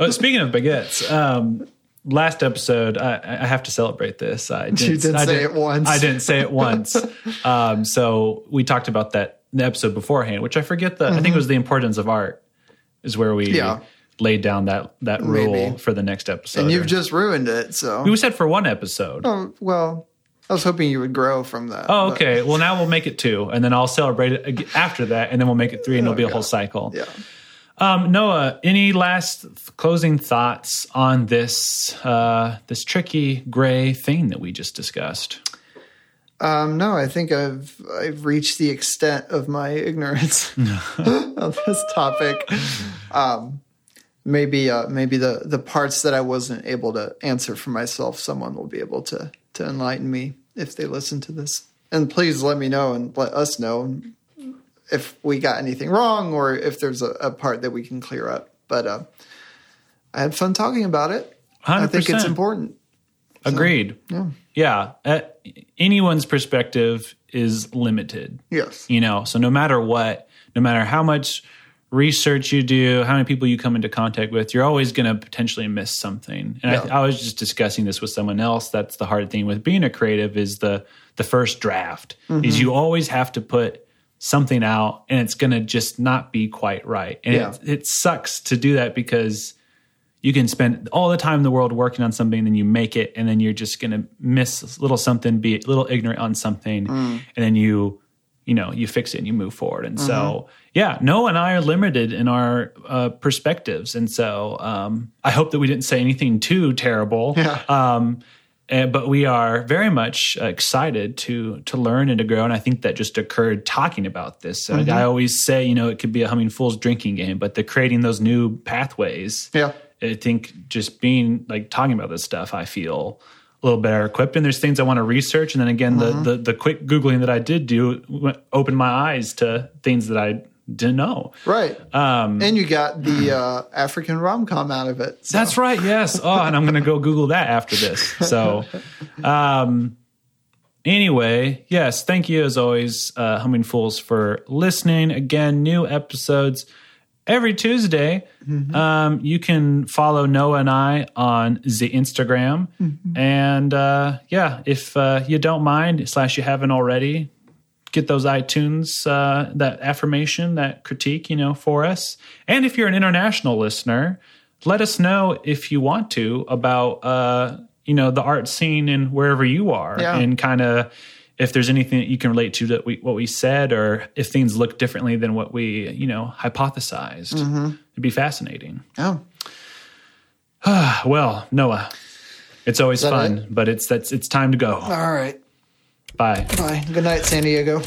uh, speaking of baguettes, um, last episode I, I have to celebrate this. I [laughs] didn't, didn't I say it once. I didn't say it [laughs] once. um, so we talked about that in the episode beforehand, which I forget the. I think it was the importance of art is where we Mm-hmm. Yeah. Laid down that that rule Maybe. for the next episode. and you've just ruined it. So. we said for one episode. Oh, well, I was hoping you would grow from that. Oh, but- okay. Well, now we'll make it two, and then I'll celebrate it after that, and then we'll make it three, and it'll be a whole cycle. Yeah. Um, Noah, any last th- closing thoughts on this uh, this tricky gray thing that we just discussed? Um, no, I think I've I've reached the extent of my ignorance [laughs] [laughs] of this topic. Um, maybe uh, maybe the the parts that I wasn't able to answer for myself, someone will be able to to enlighten me if they listen to this. And please let me know and let us know if we got anything wrong or if there's a, a part that we can clear up. But uh, I had fun talking about it. I think it's important. Agreed. Yeah. Yeah. Uh, anyone's perspective is limited. Yes. you know so no matter what no matter how much research you do how many people you come into contact with you're always going to potentially miss something and Yeah. I, I was just discussing this with someone else that's the hard thing with being a creative is the the first draft Mm-hmm. is you always have to put something out and it's going to just not be quite right and Yeah. it, it sucks to do that because you can spend all the time in the world working on something, and then you make it, and then you're just going to miss a little something, be a little ignorant on something, and then you, you know, you fix it and you move forward. And so, yeah, Noah and I are limited in our uh, perspectives, and so um, I hope that we didn't say anything too terrible. Yeah. Um, and, but we are very much excited to to learn and to grow, and I think that just occurred talking about this. Uh, I always say, you know, it could be a humming fool's drinking game, but the creating those new pathways. Yeah. I think just being like talking about this stuff, I feel a little better equipped. And there's things I want to research. And then again, the, the the quick googling that I did do went- opened my eyes to things that I didn't know. Right. Um, and you got the uh, African rom com out of it. So. That's right. Yes. Oh, and I'm going to go Google that after this. So, um, anyway, yes, thank you as always, uh, Humming Fools, for listening. Again, new episodes every Tuesday. Mm-hmm. Um, you can follow Noah and I on the Instagram. Mm-hmm. And uh, yeah, if uh, you don't mind, slash you haven't already, get those iTunes, uh, that affirmation, that critique, you know, for us. And if you're an international listener, let us know if you want to about, uh, you know, the art scene and wherever you are yeah. and kind of if there's anything that you can relate to that we, what we said or if things look differently than what we, you know, hypothesized. Mm-hmm. It'd be fascinating. Oh. [sighs] well, Noah, it's always fun, it? but it's that's it's time to go. All right. Bye. Bye. Good night, San Diego.